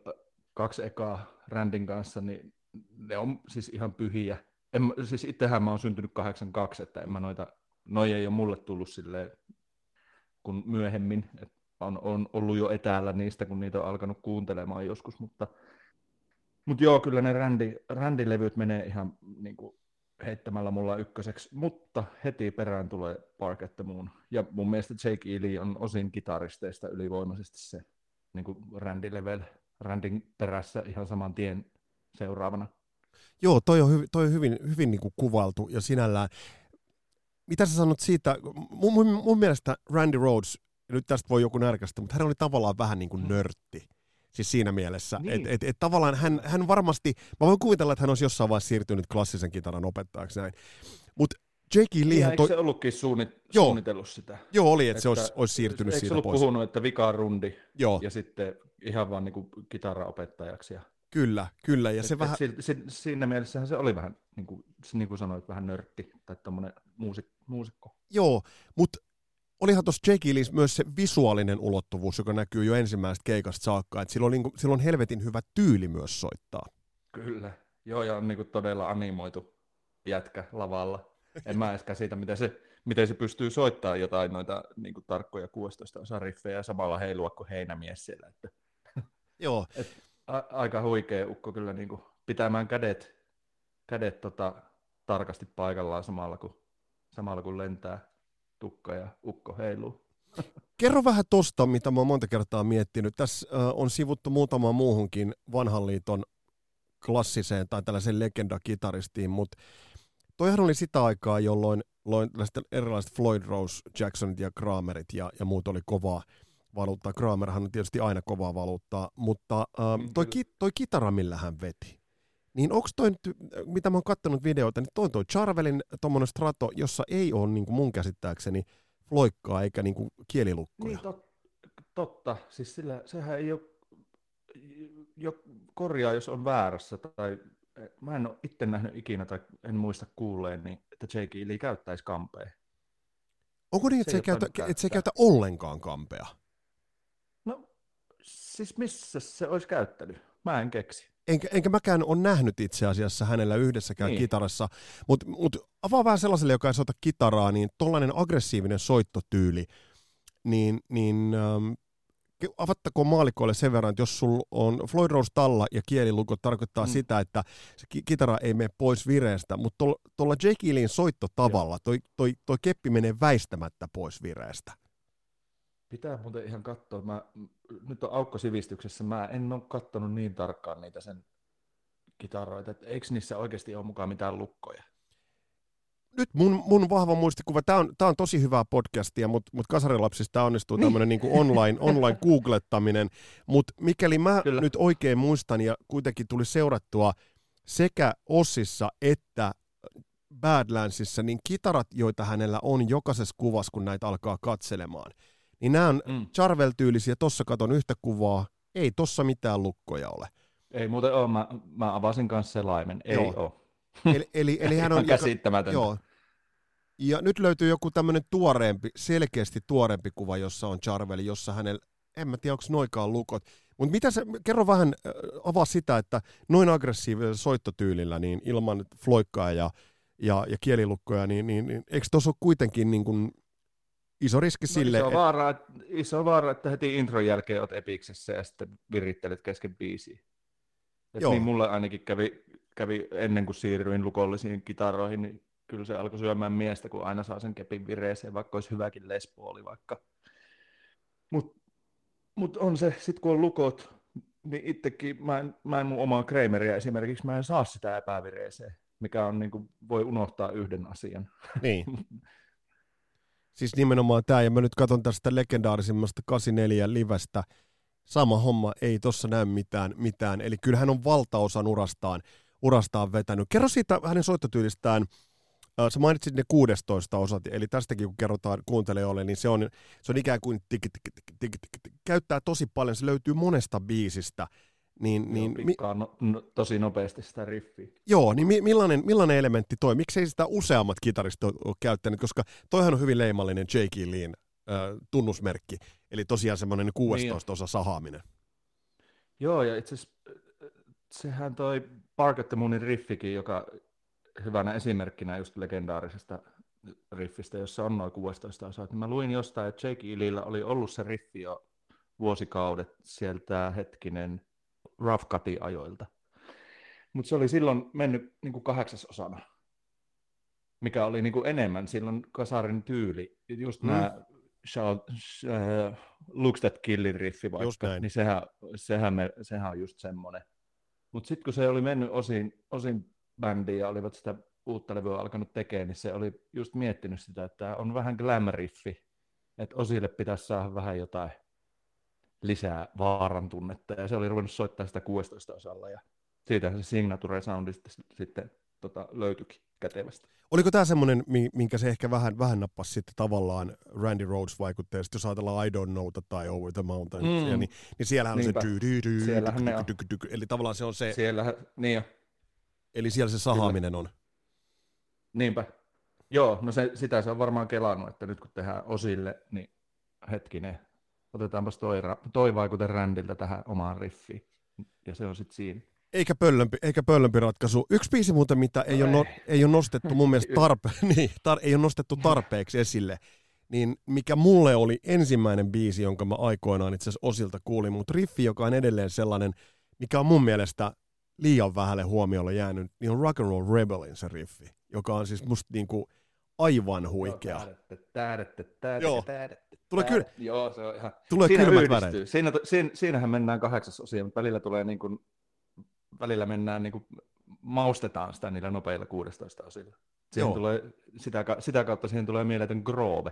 kaksi ekaa Randin kanssa, niin ne on siis ihan pyhiä. En, siis itsehän mä oon syntynyt 82, että en mä noita, noi ei ole mulle tullut silleen kun myöhemmin, on, on ollut jo etäällä niistä, kun niitä on alkanut kuuntelemaan joskus, mutta, mutta joo, kyllä ne Randy, Randy-levyt menee ihan niin kuin heittämällä mulla ykköseksi, mutta heti perään tulee Bark at the Moon. Ja mun mielestä Jake Ely on osin kitaristeista ylivoimaisesti se niin kuin Randy-level, Randin perässä ihan saman tien seuraavana. Joo, toi on, hyvi, toi on hyvin, hyvin niin kuin kuvailtu ja sinällään. Mitä sä sanot siitä, mun, mun, mun mielestä Randy Rhodes, nyt tästä voi joku närkästä, mutta hän oli tavallaan vähän niin kuin nörtti. Siis siinä mielessä, Niin. että et, et tavallaan hän, hän varmasti, mä voin kuvitella, että hän olisi jossain vaiheessa siirtynyt klassisen kitaran opettajaksi näin. Mutta J.K. Ja Leehän eikö toi, se ollutkin suunnit, Joo. suunnitellut sitä? joo oli, että se olisi, olisi siirtynyt eikö siitä pois. puhunut, että vika rundi Joo, ja sitten ihan vaan niin kitaraopettajaksi. Ja, kyllä, kyllä. Ja et, se et vähän, si, si, siinä mielessähän se oli vähän, niin kuin, niin kuin sanoit, vähän nörtti tai tuommoinen muusik, muusikko. joo, mutta olihan tuossa J.K. Lees myös se visuaalinen ulottuvuus, joka näkyy jo ensimmäisestä keikasta saakka, että sillä on, niin kuin, sillä on helvetin hyvä tyyli myös soittaa. Kyllä. Joo, ja on niin kuin todella animoitu jätkä lavalla. En mä edes käsitä, miten se, miten se pystyy soittamaan jotain noita niin kuin tarkkoja 16 osa riffejä ja samalla heilua kuin heinämies siellä. Että Joo, a- aika huikea ukko kyllä niin kuin pitämään kädet, kädet tota, tarkasti paikallaan samalla kun, samalla kun lentää tukka ja ukko heiluu. Kerro vähän tosta, mitä mä oon monta kertaa miettinyt. Tässä on sivuttu muutamaan muuhunkin vanhan liiton klassiseen tai tällaiseen legenda-kitaristiin, mutta toihan oli sitä aikaa, jolloin, tällaiset erilaiset Floyd Rose, Jacksonit ja Kramerit ja, ja muut oli kovaa valuuttaa. Kramerhan on tietysti aina kovaa valuuttaa, mutta äh, toi, ki, toi kitara, millä hän veti, niin onko toi nyt, mitä mä oon kattonut videoita, niin toi on toi Charvelin tommonen strato, jossa ei ole niin mun käsittääkseni floikkaa eikä niin kielilukkoja. Niin, tot, totta. Siis sillä, sehän ei ole, jo, korjaa jos on väärässä, tai mä en ole itse nähnyt ikinä, tai en muista kuulleen, niin että Jake Lee käyttäisi kampea. Onko niin, että se, Se käytä, että se ei käytä ollenkaan kampea? No, siis missä se olisi käyttänyt? Mä en keksi. Enkä, enkä mäkään ole nähnyt itse asiassa hänellä yhdessäkään niin. Kitarassa, mutta mut avaa vähän sellaiselle, joka ei soita kitaraa, niin tollainen aggressiivinen soittotyyli, niin, niin ähm, avattakoon maalikoille sen verran, että jos sulla on Floyd Rose talla ja kielilukot tarkoittaa mm. Sitä, että se ki- kitara ei mene pois vireestä, mutta tuolla Jake Ealin soittotavalla toi, toi, toi keppi menee väistämättä pois vireestä. Pitää muuten ihan katsoa. Mä, nyt on aukko sivistyksessä. Mä en ole katsonut niin tarkkaan niitä sen kitaroita. että Eikö niissä oikeasti ole mukaan mitään lukkoja? nyt mun, mun vahva muistikuva, tämä on, tää on tosi hyvää podcastia, mutta mut kasarilapsista onnistuu Niin. tämmöinen niinku online, online googlettaminen, mutta mikäli mä Kyllä. nyt oikein muistan ja kuitenkin tuli seurattua sekä Ossissa että Badlandsissa, niin kitarat, joita hänellä on jokaisessa kuvassa, kun näitä alkaa katselemaan, niin nämä on Mm. Charvel-tyylisiä, tossa katon yhtä kuvaa, ei tossa mitään lukkoja ole. Ei muuten ole. Mä, mä avasin kanssa selaimen. Ei Joo. ole. Eli, eli, eli hän on... Käsittämätöntä. Joo. Ja nyt löytyy joku tämmöinen tuoreempi, selkeästi tuoreempi kuva, jossa on Charveli, jossa hänellä, en mä tiedä, onko noikaan lukot. Mutta mitä se, kerro vähän, äh, avaa sitä, että noin aggressiivisella soittotyylillä, niin ilman floikkaa ja, ja, ja kielilukkoja, niin, niin, niin eikö tuossa ole kuitenkin niin kuin iso riski No, sille, iso, et- vaara, iso vaara, että heti intron jälkeen oot epiksessä ja sitten virittelet kesken biisiä. Et Joo. niin mulle ainakin kävi, kävi ennen kuin siirryin lukollisiin kitaroihin, niin kyllä se alkoi syömään miestä, kun aina saa sen kepin vireeseen, vaikka olisi hyväkin lespuoli vaikka. Mutta mut on se, sit kun on lukot, niin itsekin, mä en, mä en mun omaa Krameria esimerkiksi, mä en saa sitä epävireeseen, mikä on niin kuin, voi unohtaa yhden asian. Niin. Siis nimenomaan tämä, ja mä nyt katson tästä legendaarisimmasta 84 livestä, sama homma, ei tossa näy mitään, mitään. Eli kyllä hän on valtaosan urastaan, urastaan vetänyt. Kerro siitä hänen soittotyylistään, Sä mainitsit ne 16 osat, eli tästäkin kun kerrotaan kuuntelijoille, niin se on, se on ikään kuin tiki, tiki, tiki, tiki, tiki, käyttää tosi paljon, se löytyy monesta biisistä. Niin, Niin, niin, mi, no, no, tosi nopeasti sitä riffiä. Joo, niin mi- millainen, millainen elementti toi? Miksei sitä useammat kitaristit ole- käyttänyt, koska toihan on hyvin leimallinen J.K. Lean äh, tunnusmerkki, eli tosiaan semmoinen 16 osa sahaaminen. Joo, ja itse asiassa sehän toi the Moonin riffikin, joka hyvänä esimerkkinä just legendaarisesta riffistä, jossa on noin 16 osaa. Mä luin jostain, että Jake Illillä oli ollut se riffi jo vuosikaudet sieltä hetkinen Rough Cutin ajoilta. Mutta se oli silloin mennyt niin kuin kahdeksasosana, mikä oli niin kuin enemmän silloin kasarin tyyli. Just Mm. nämä Shout, uh, Looks That Killin riffi Just vaikka, näin. niin sehän, sehän, me, sehän on just semmoinen. Mutta sitten kun se oli mennyt osin, osin bändiin ja olivat sitä uutta levyä alkanut tekemään, niin se oli just miettinyt sitä, että on vähän glam riffi, että osille pitäisi saada vähän jotain lisää vaaran tunnetta, ja se oli ruvennut soittaa sitä 16 osalla, ja siitä se signature soundi sitten, sitten tota, löytyikin kätevästi. Oliko tämä semmoinen, minkä se ehkä vähän, vähän nappasi sitten tavallaan Randy Rhodes vaikutteesta, jos ajatellaan I Don't Knowta tai Over the Mountain, mm. niin, niin siellähän on se dy, dy, dy, siellähän dy, dy, dy, dy, eli tavallaan se on se... Siellähän, niin jo. Eli siellä se sahaaminen on. Niinpä. Joo, no se, sitä se on varmaan kelannut, että nyt kun tehdään osille, niin hetkinen, otetaanpas toi, toi vaikute Randiltä tähän omaan riffiin. Ja se on sitten siinä. Eikä pöllömpi, eikä pöllömpi ratkaisu. Yksi biisi muuten, mitä ei, ei. Ole, no, ei ole nostettu mun mielestä tarpe, niin, tar, ei ole nostettu tarpeeksi esille, niin mikä mulle oli ensimmäinen biisi, jonka mä aikoinaan itse asiassa osilta kuulin, mutta riffi, joka on edelleen sellainen, mikä on mun mielestä liian vähälle huomiolle jäänyt, niin on Rock and Roll Rebelin se riffi, joka on siis musta niinku aivan huikea. Joo, Tulee kyllä. Joo, se on ihan... Tulee Siinä kylmät väreet. Siinä, siinä, siinähän mennään kahdeksas osia, mutta välillä tulee niin kuin, välillä mennään niin kuin, maustetaan sitä niillä nopeilla 16 osilla. Siihen Joo. tulee, sitä, sitä kautta siihen tulee mieletön groove.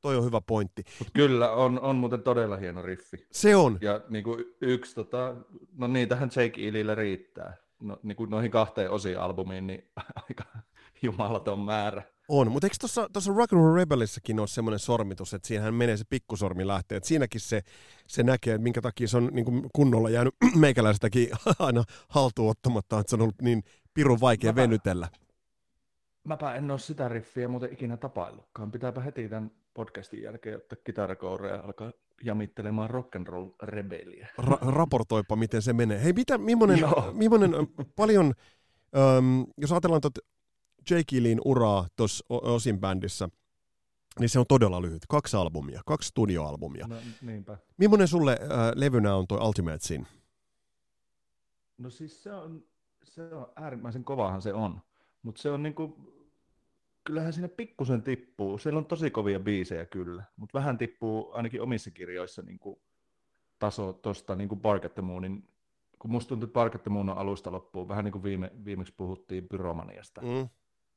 Toi on hyvä pointti. Mut kyllä, on, on muuten todella hieno riffi. Se on. Ja niin kuin yksi, tota, no niitähän Jake Illillä riittää. No, niin kuin noihin kahteen osiin albumiin, niin aika jumalaton määrä. On, mutta eikö tuossa, tuossa Rock and Roll Rebelissäkin ole semmoinen sormitus, että siinähän menee se pikkusormi lähtee, että siinäkin se, se näkee, että minkä takia se on niin kuin kunnolla jäänyt meikäläistäkin aina haltuun ottamatta, että se on ollut niin pirun vaikea mäpä, venytellä. Mäpä en ole sitä riffiä muuten ikinä tapaillutkaan. Pitääpä heti tämän podcastin jälkeen ottaa kitarakoureja ja alkaa jamittelemaan roll rebeliä. Ra- raportoipa, miten se menee. Hei, mitä, millainen, millainen paljon, äm, jos ajatellaan tuota Jake Leein uraa tuossa Osin bändissä, niin se on todella lyhyt. Kaksi albumia, kaksi studioalbumia. No, niinpä. Millainen sulle äh, levynä on tuo Ultimate Sin? No siis se on, se on äärimmäisen kovahan se on, mutta se on niinku, kyllähän siinä pikkusen tippuu. Siellä on tosi kovia biisejä kyllä, mutta vähän tippuu ainakin omissa kirjoissa niinku taso tuosta niinku Bark at the Moonin, kun musta tuntuu, että Bark at the Moon on alusta loppuun, vähän niin kuin viime, viimeksi puhuttiin Pyromaniasta. Mm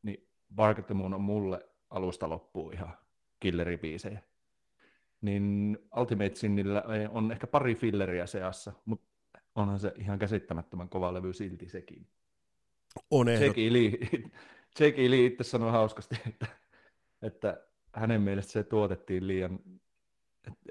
niin Bark the Moon on mulle alusta loppuun ihan killeribiisejä. Niin Ultimate Sinillä on ehkä pari filleriä seassa, mutta onhan se ihan käsittämättömän kova levy silti sekin. On ehdot. Jake Lee, Jake Lee itse sanoi hauskasti, että, että hänen mielestä se tuotettiin liian,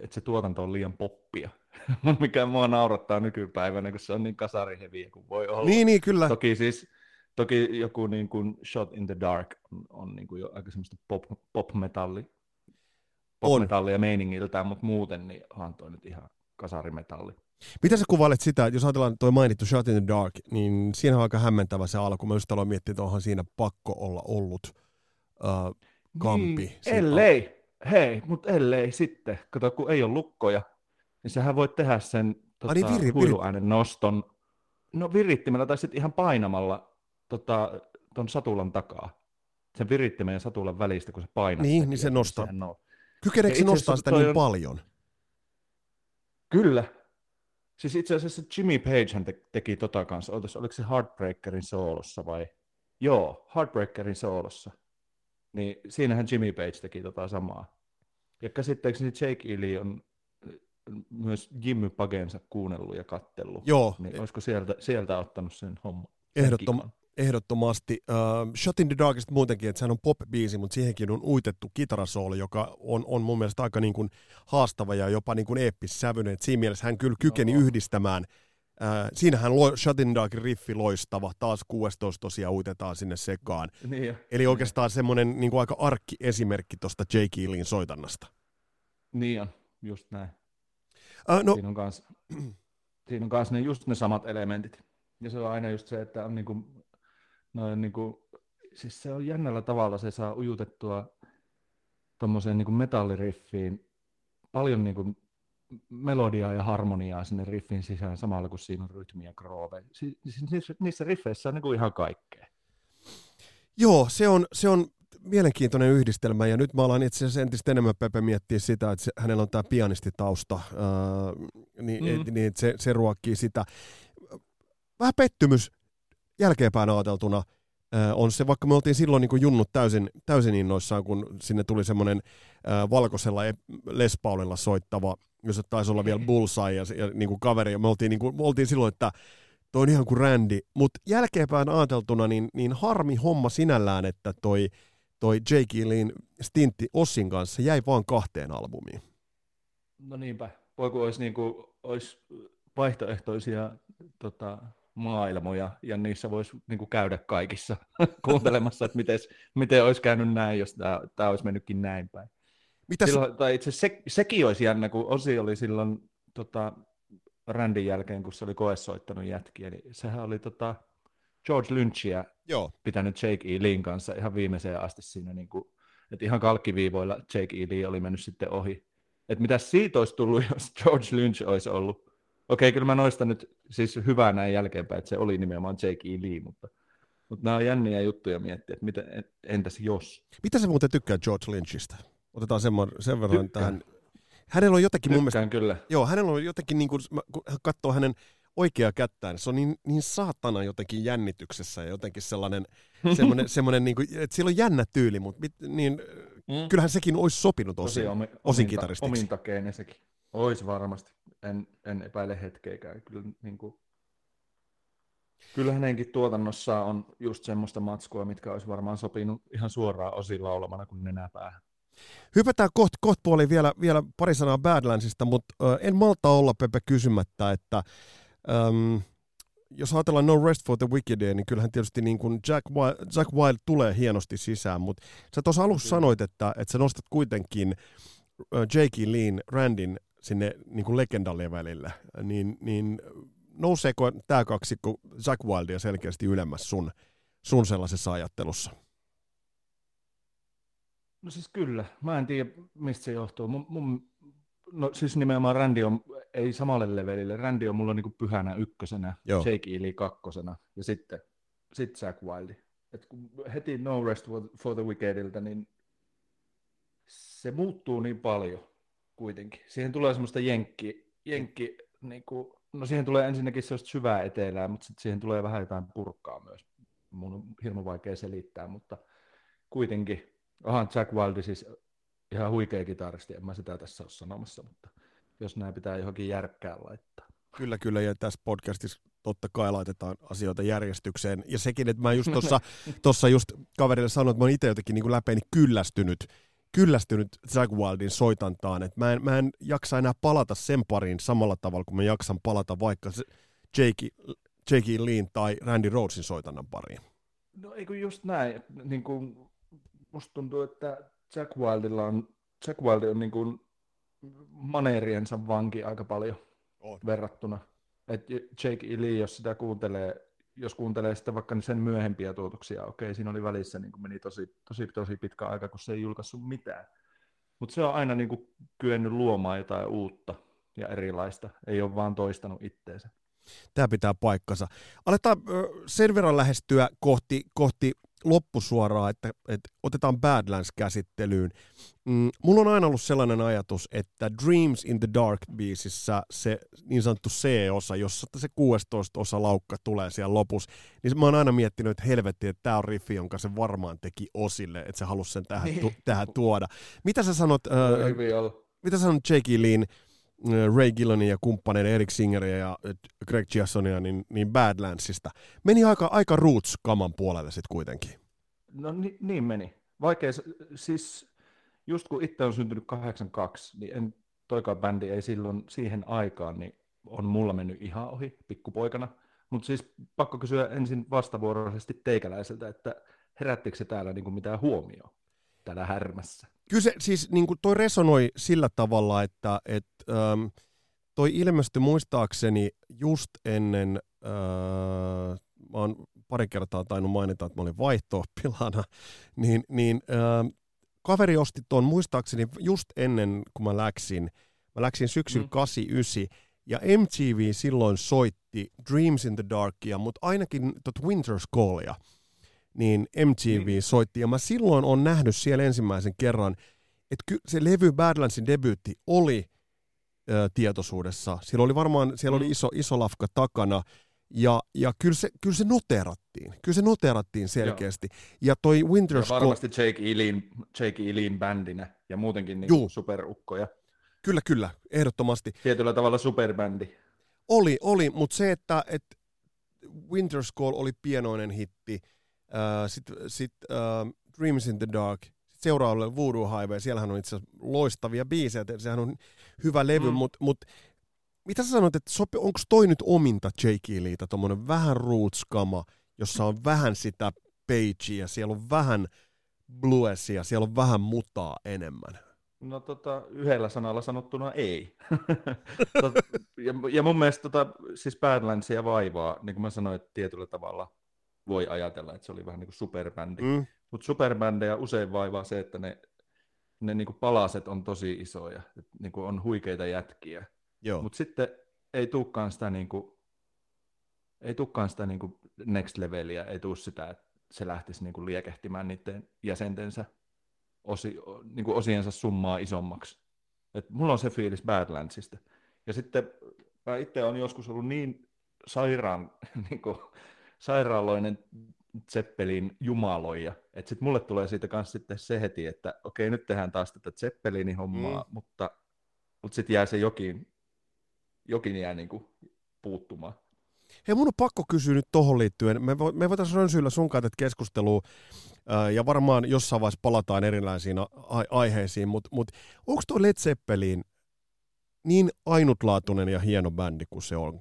että se tuotanto on liian poppia, mikä mua naurattaa nykypäivänä, kun se on niin kasariheviä kuin voi olla. Niin, niin kyllä. Toki siis Toki joku niin kuin Shot in the Dark on, on niin kuin jo aika semmoista pop, pop-metalli, pop-metallia meiningiltään, mutta muuten niin onhan toi nyt ihan kasarimetalli. Mitä sä kuvailet sitä, jos ajatellaan tuo mainittu Shot in the Dark, niin siinä on aika hämmentävä se alku. Mä just aloin miettiä, että onhan siinä pakko olla ollut uh, kampi. Niin, ellei, hei, mutta ellei sitten. Kato, kun ei ole lukkoja, niin sähän voit tehdä sen tota, niin, viri, huiluäänen noston no virittimellä tai sitten ihan painamalla tota, ton satulan takaa, sen virittimen ja satulan välistä, kun se painaa. Niin, niin, niin se nostaa. No. Kykeneekö se nostaa sitä niin on... paljon? Kyllä. Siis itse asiassa Jimmy Page hän te- teki tota kanssa. Ootas, oliko se Heartbreakerin soolossa vai? Joo, Heartbreakerin soolossa. Niin siinähän Jimmy Page teki tota samaa. Ja käsittääkseni Jake Ely on myös Jimmy Pagensa kuunnellut ja kattellut. Joo. Niin olisiko sieltä, sieltä ottanut sen homman? Ehdottom, ehdottomasti. Uh, Shot in the Darkista muutenkin, että sehän on pop-biisi, mutta siihenkin on uitettu kitarasooli, joka on, on mun mielestä aika niin kuin haastava ja jopa niin kuin eeppissävyinen. Et siinä mielessä hän kyllä kykeni no. yhdistämään. Uh, siinähän lo, Shot in the Dark riffi loistava, taas 16 tosiaan uitetaan sinne sekaan. Niin Eli oikeastaan semmoinen niin kuin aika arkki-esimerkki tuosta Jake Ealin soitannasta. Niin on, just näin. Uh, no, siinä on kans, siinä on kans ne, just ne samat elementit. Ja se on aina just se, että on niin kuin noin niin kuin, siis se on jännällä tavalla, se saa ujutettua tuommoiseen niin metalliriffiin paljon niin kuin melodiaa ja harmoniaa sinne riffin sisään samalla kun siinä on rytmi ja groove. Siis niissä, niissä riffeissä on niin kuin ihan kaikkea. Joo, se on, se on mielenkiintoinen yhdistelmä, ja nyt mä alan itse asiassa entistä enemmän Pepe miettiä sitä, että se, hänellä on tämä pianistitausta, ää, niin, mm. et, niin se, se ruokkii sitä. Vähän pettymys jälkeenpäin ajateltuna on se, vaikka me oltiin silloin niin kuin junnut täysin, täysin innoissaan, kun sinne tuli semmoinen valkoisella Les Paulilla soittava jos taisi olla vielä Bullseye ja, ja niin kuin kaveri, ja me oltiin, niin kuin, me oltiin silloin, että toi on ihan kuin Randy, mutta jälkeenpäin ajateltuna, niin, niin harmi homma sinällään, että toi, toi Jake Lean stintti Ossin kanssa jäi vaan kahteen albumiin. No niinpä, voi kun olisi, niin kuin, olisi vaihtoehtoisia tota, maailmoja, ja niissä voisi niin kuin käydä kaikissa kuuntelemassa, että miten, miten olisi käynyt näin, jos tämä, tämä olisi mennytkin näin päin. Mitä silloin, tai itse se, sekin olisi jännä, kun Osi oli silloin tota, Randin jälkeen, kun se oli koessoittanut jätkiä, niin sehän oli tota, George Lynchia Joo. pitänyt Jake E. Lean kanssa ihan viimeiseen asti siinä, niin kuin, että ihan kalkkiviivoilla Jake E. Lee oli mennyt sitten ohi. Että mitä siitä olisi tullut, jos George Lynch olisi ollut Okei, kyllä mä noista nyt siis hyvää näin jälkeenpäin, että se oli nimenomaan Jake E. Lee, mutta, mutta nämä on jänniä juttuja miettiä, että mitä, entäs jos? Mitä se muuten tykkää George Lynchistä? Otetaan sen, sen verran Tykkään. tähän. Hänellä on jotenkin Tykkään mun mielestä... kyllä. Joo, hänellä on jotenkin, niin kuin, kun katsoo hänen oikeaa kättään, se on niin, niin saatana jotenkin jännityksessä ja jotenkin sellainen, semmoinen, semmoinen niin kuin, että sillä on jännä tyyli, mutta niin, mm. kyllähän sekin olisi sopinut osin, omi, osin kitaristiksi. Omintakeinen sekin. Olisi varmasti. En, en epäile hetkeikään. Kyllä, niin kuin, kyllä hänenkin tuotannossa on just semmoista matskua, mitkä olisi varmaan sopinut ihan suoraan osilla olemana kuin nenäpäähän. Hypätään kohta koht puoliin vielä, vielä pari sanaa Badlandsista, mutta en malta olla Pepe kysymättä, että ähm, jos ajatellaan No Rest for the Wicked, niin kyllähän tietysti niin kuin Jack, Wild, Jack Wild tulee hienosti sisään, mutta sä tuossa alussa sanoit, että, että sä nostat kuitenkin Jakey Lean, Randin sinne niin kuin legendallien välille, niin, niin nouseeko tämä kaksikko Jack Wildia selkeästi ylemmäs sun, sun sellaisessa ajattelussa? No siis kyllä. Mä en tiedä, mistä se johtuu. Mun, mun, no siis nimenomaan Randy on, ei samalle levelille. Randy on mulla niinku pyhänä ykkösenä, Joo. Jake Ely kakkosena ja sitten sit Jack Wildi. Et kun heti No Rest for, for the Wickediltä, niin se muuttuu niin paljon kuitenkin. Siihen tulee semmoista jenkki, jenkki niin kuin, no siihen tulee ensinnäkin sellaista syvää etelää, mutta sitten siihen tulee vähän jotain purkkaa myös. Mun on hirveän vaikea selittää, mutta kuitenkin, onhan Jack Wilde siis ihan huikea kitaristi, en mä sitä tässä ole sanomassa, mutta jos näin pitää johonkin järkkään laittaa. Kyllä, kyllä, ja tässä podcastissa totta kai laitetaan asioita järjestykseen. Ja sekin, että mä just tuossa just kaverille sanoin, että mä oon itse jotenkin niin läpeeni kyllästynyt kyllästynyt Jack Wildin soitantaan, että mä en, mä en jaksa enää palata sen pariin samalla tavalla kuin mä jaksan palata vaikka Jake, Jake Lean tai Randy Rhodesin soitannan pariin. No eikö just näin, niin kuin, musta tuntuu, että Jack Wildilla on, Jack Wild on niin kuin maneeriensa vanki aika paljon on. verrattuna. Et Jake. Lee, jos sitä kuuntelee jos kuuntelee sitten vaikka sen myöhempiä tuotoksia, okei, siinä oli välissä, niin meni tosi, tosi, tosi pitkä aika, kun se ei julkaissut mitään. Mutta se on aina niin kuin kyennyt luomaan jotain uutta ja erilaista, ei ole vaan toistanut itteensä. Tämä pitää paikkansa. Aletaan sen verran lähestyä kohti, kohti loppusuoraa, että, että otetaan Badlands käsittelyyn. Mm, mulla on aina ollut sellainen ajatus, että Dreams in the Dark biisissä se niin sanottu C-osa, jossa se 16 osa laukka tulee siellä lopussa, niin mä oon aina miettinyt, että helvetti, että tämä on riffi, jonka se varmaan teki osille, että se halusi sen tähän, tu- niin. tähän tuoda. Mitä sä sanot, äh, mitä sä sanot Jakey Lean, äh, Ray Gillonin ja kumppaneiden Eric Singeria ja äh, Greg Giassonia niin, niin Badlandsista. Meni aika, aika Roots-kaman puolelle sitten kuitenkin. No ni, niin meni. Vaikea, siis just kun itse on syntynyt 82, niin en, toikaan bändi ei silloin siihen aikaan, niin on mulla mennyt ihan ohi pikkupoikana. Mutta siis pakko kysyä ensin vastavuoroisesti teikäläiseltä, että herättikö se täällä niinku mitään huomioon täällä härmässä? Kyllä se siis niinku toi resonoi sillä tavalla, että et, ähm, toi ilmestyi muistaakseni just ennen, äh, mä oon pari kertaa tainnut mainita, että mä olin vaihto niin, niin äh, kaveri osti tuon muistaakseni just ennen kuin mä läksin. Mä läksin syksyllä mm. 89 ja MTV silloin soitti Dreams in the Darkia, mutta ainakin tot Winter's Callia, niin MTV mm. soitti. Ja mä silloin on nähnyt siellä ensimmäisen kerran, että se levy Badlandsin debyytti oli ö, tietoisuudessa. Siellä oli varmaan, siellä mm. oli iso, iso lafka takana, ja, ja kyllä, se, kyllä se noterattiin. Kyllä se noterattiin selkeästi. Joo. Ja toi Winter ja varmasti Jake Elin, Jake Elin bändinä ja muutenkin niin superukkoja. Kyllä, kyllä, ehdottomasti. Tietyllä tavalla superbändi. Oli, oli, mutta se, että et Winter Skull oli pienoinen hitti, sitten sit, uh, Dreams in the Dark, sit seuraavalle Voodoo Highway, siellähän on itse asiassa loistavia biisejä, sehän on hyvä levy, mm. mutta mut, mitä sä sanoit, että sopi, onko toi nyt ominta J.K. Leeta, tuommoinen vähän roots-kama, jossa on vähän sitä pagea, siellä on vähän bluesia, siellä on vähän mutaa enemmän? No tota, yhdellä sanalla sanottuna ei. Tot, ja, ja mun mielestä tota, siis Badlandsia vaivaa, niin kuin mä sanoin, että tietyllä tavalla voi ajatella, että se oli vähän niin kuin superbändi. Mm. Mutta superbändejä usein vaivaa se, että ne, ne niin kuin palaset on tosi isoja, että niin kuin on huikeita jätkiä. Mutta sitten ei tulekaan sitä, niin kuin, ei tulekaan sitä niin kuin next leveliä, ei tule sitä, että se lähtisi niin kuin liekehtimään niiden jäsentensä osi, niin kuin osiensa summaa isommaksi. Et mulla on se fiilis Badlandsista. Ja sitten mä itse olen joskus ollut niin sairaan, niin kuin, sairaaloinen Zeppelin jumaloija, että sitten mulle tulee siitä kanssa sitten se heti, että okei, nyt tehdään taas tätä Zeppelinin hommaa, mm. mutta, mutta sitten jää se jokin, jokin jää niin kuin puuttumaan. Hei, mun on pakko kysyä nyt tohon liittyen. Me, vo, me voitaisiin rönsyillä sun kanssa keskustelua, ää, ja varmaan jossain vaiheessa palataan erilaisiin a- aiheisiin, mutta mut, onko tuo Led Zeppelin niin ainutlaatuinen ja hieno bändi kuin se on,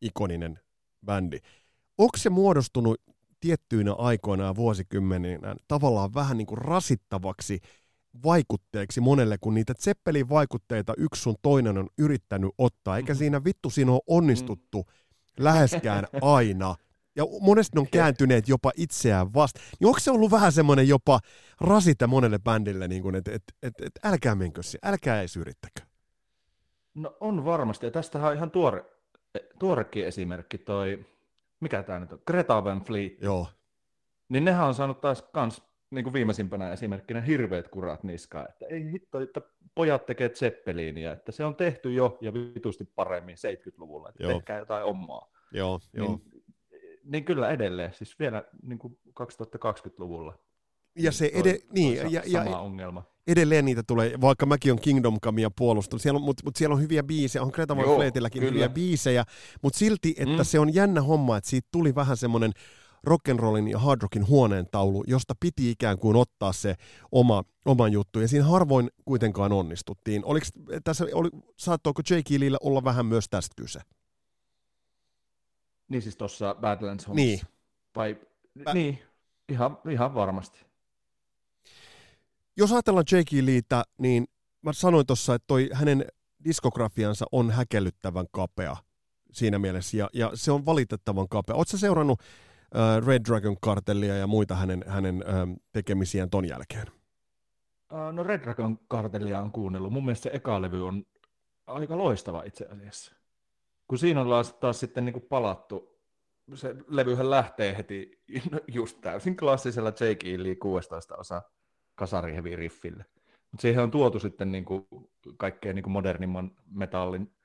ikoninen bändi? Onko se muodostunut tiettyinä aikoina ja vuosikymmeninä tavallaan vähän niin kuin rasittavaksi vaikutteeksi monelle, kun niitä Zeppelin vaikutteita yksi sun toinen on yrittänyt ottaa, eikä siinä vittu siinä ole onnistuttu mm läheskään aina. Ja monesti ne on kääntyneet jopa itseään vasta. Niin onko se ollut vähän semmoinen jopa rasite monelle bändille, niin että et, et, et, älkää menkö älkää edes yrittäkö? No on varmasti, ja tästä on ihan tuore, tuorekin esimerkki toi, mikä tämä nyt on, Greta Van Fleet. Joo. Niin nehän on saanut taas kans niin kuin viimeisimpänä esimerkkinä hirveät kurat niskaan, että ei hitto, että pojat tekee Zeppelinia, että se on tehty jo ja vitusti paremmin 70-luvulla, että Joo. tehkää jotain omaa. Joo, niin, jo. niin kyllä edelleen, siis vielä niin kuin 2020-luvulla. Ja se ed- niin, toi ja, sama ja, ongelma. Edelleen niitä tulee, vaikka mäkin on Kingdom Comea puolustanut, siellä on, mutta, mutta siellä on hyviä biisejä, on Greta Van Fleetilläkin hyviä biisejä, mutta silti, että mm. se on jännä homma, että siitä tuli vähän semmoinen rock'n'rollin ja hard rockin huoneen taulu, josta piti ikään kuin ottaa se oma, oma juttu, ja siinä harvoin kuitenkaan onnistuttiin. Oliko tässä, oli, saattoiko Jake Leellä olla vähän myös tästä kyse? Niin siis tuossa Badlands Homes. Niin. Vai, Bä- niin, ihan, ihan varmasti. Jos ajatellaan Jake Leetä, niin mä sanoin tuossa, että toi hänen diskografiansa on häkellyttävän kapea siinä mielessä, ja, ja se on valitettavan kapea. Oletko seurannut Äh, Red Dragon kartellia ja muita hänen, hänen ähm, tekemisiään ton jälkeen? Äh, no Red Dragon kartellia on kuunnellut. Mun mielestä se eka levy on aika loistava itse asiassa. Kun siinä on taas sitten niin kuin palattu, se levyhän lähtee heti just täysin klassisella Jake Lee 16 osa kasarihevi riffille. Mutta siihen on tuotu sitten niin kuin kaikkea niin kuin modernimman metallin,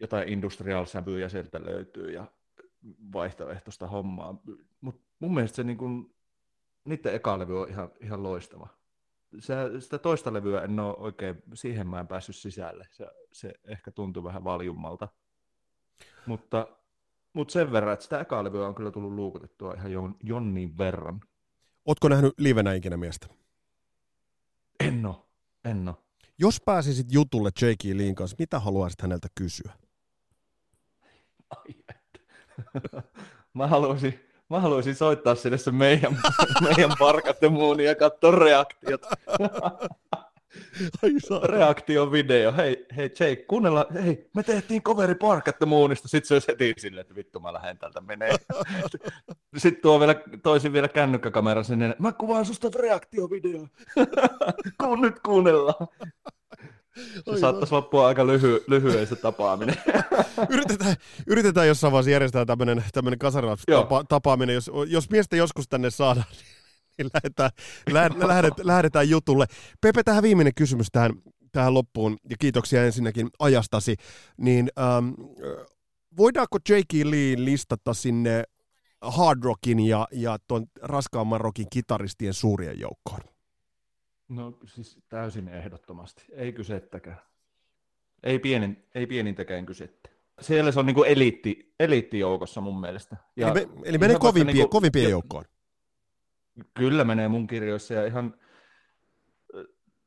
jotain industrial-sävyjä sieltä löytyy ja vaihtoehtoista hommaa. Mutta mun mielestä se niin kun, niiden eka levy on ihan, ihan loistava. Se, sitä toista levyä en ole oikein, siihen mä en päässyt sisälle. Se, se ehkä tuntui vähän valjummalta. Mutta, mutta sen verran, että sitä eka levyä on kyllä tullut luukutettua ihan jon, jonnin verran. Ootko nähnyt livenä ikinä miestä? En oo, en oo. Jos pääsisit jutulle J.K. Leen kanssa, mitä haluaisit häneltä kysyä? Ai, mä, haluaisin, mä haluaisin soittaa sinne se meidän, meidän parkatte muuni ja katsoa reaktiot. Ai video. Hei, hei Jake, kuunnella, hei, me tehtiin coveri parkatte muunista, sit se olisi heti silleen, että vittu mä lähden täältä menee. Sitten tuo vielä, toisin vielä kännykkäkamera sinne, mä kuvaan susta reaktiovideo. Kun nyt kuunnellaan. Se saattaisi loppua aika lyhy, lyhyen se tapaaminen. yritetään, yritetään jossain vaiheessa järjestää tämmöinen, tämmöinen tapa, tapaaminen. Jos, jos miestä joskus tänne saadaan, niin lähdetään, lähdetään, lähdetään jutulle. Pepe, tähän viimeinen kysymys tähän, tähän loppuun, ja kiitoksia ensinnäkin ajastasi. Niin, ähm, voidaanko J.K. Lee listata sinne hard rockin ja, ja tuon raskaamman rockin kitaristien suurien joukkoon? No siis täysin ehdottomasti, ei kysettäkään. ei, pienin, ei pienintäkään kysettä. Siellä se on niinku eliitti, eliittijoukossa mun mielestä. Ja eli, me, eli menee kovimpien, niinku, kovimpien joukkoon. Kyllä menee mun kirjoissa ja ihan,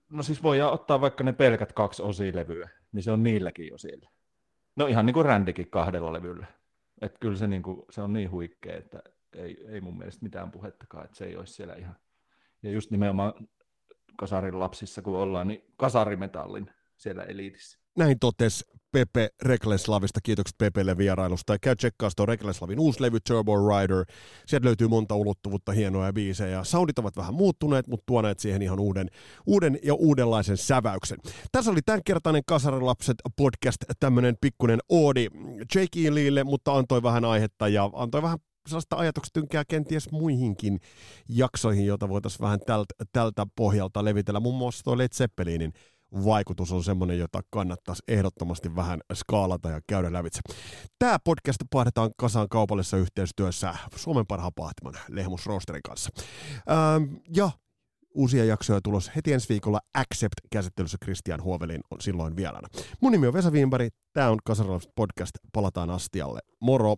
no siis voidaan ottaa vaikka ne pelkät kaksi osilevyä, niin se on niilläkin jo siellä. No ihan niin kuin Rändikin kahdella levyllä. Että kyllä se, niin kuin, se on niin huikea, että ei, ei mun mielestä mitään puhettakaan, että se ei olisi siellä ihan. Ja just nimenomaan kasarin lapsissa, kun ollaan, niin kasarimetallin siellä eliitissä. Näin totesi Pepe Rekleslavista. Kiitokset Pepelle vierailusta. Ja käy tsekkaa tuo Rekleslavin uusi levy Turbo Rider. Sieltä löytyy monta ulottuvuutta, hienoja biisejä. Soundit ovat vähän muuttuneet, mutta tuoneet siihen ihan uuden, uuden ja uudenlaisen säväyksen. Tässä oli tämänkertainen Kasarilapset podcast, tämmöinen pikkunen oodi Jake e. Leelle, mutta antoi vähän aihetta ja antoi vähän sellaista ajatuksitynkää kenties muihinkin jaksoihin, joita voitaisiin vähän tältä, tältä pohjalta levitellä. Muun muassa tuo Led Zeppelinin vaikutus on semmoinen, jota kannattaisi ehdottomasti vähän skaalata ja käydä lävitse. Tämä podcast pahdetaan kasaan kaupallisessa yhteistyössä Suomen parhaan pahtiman Lehmus Roasterin kanssa. Ähm, ja uusia jaksoja tulos heti ensi viikolla Accept-käsittelyssä Christian Huovelin on silloin vieraana. Mun nimi on Vesa Wienberg, tämä on Kasarilapset podcast, palataan astialle. Moro!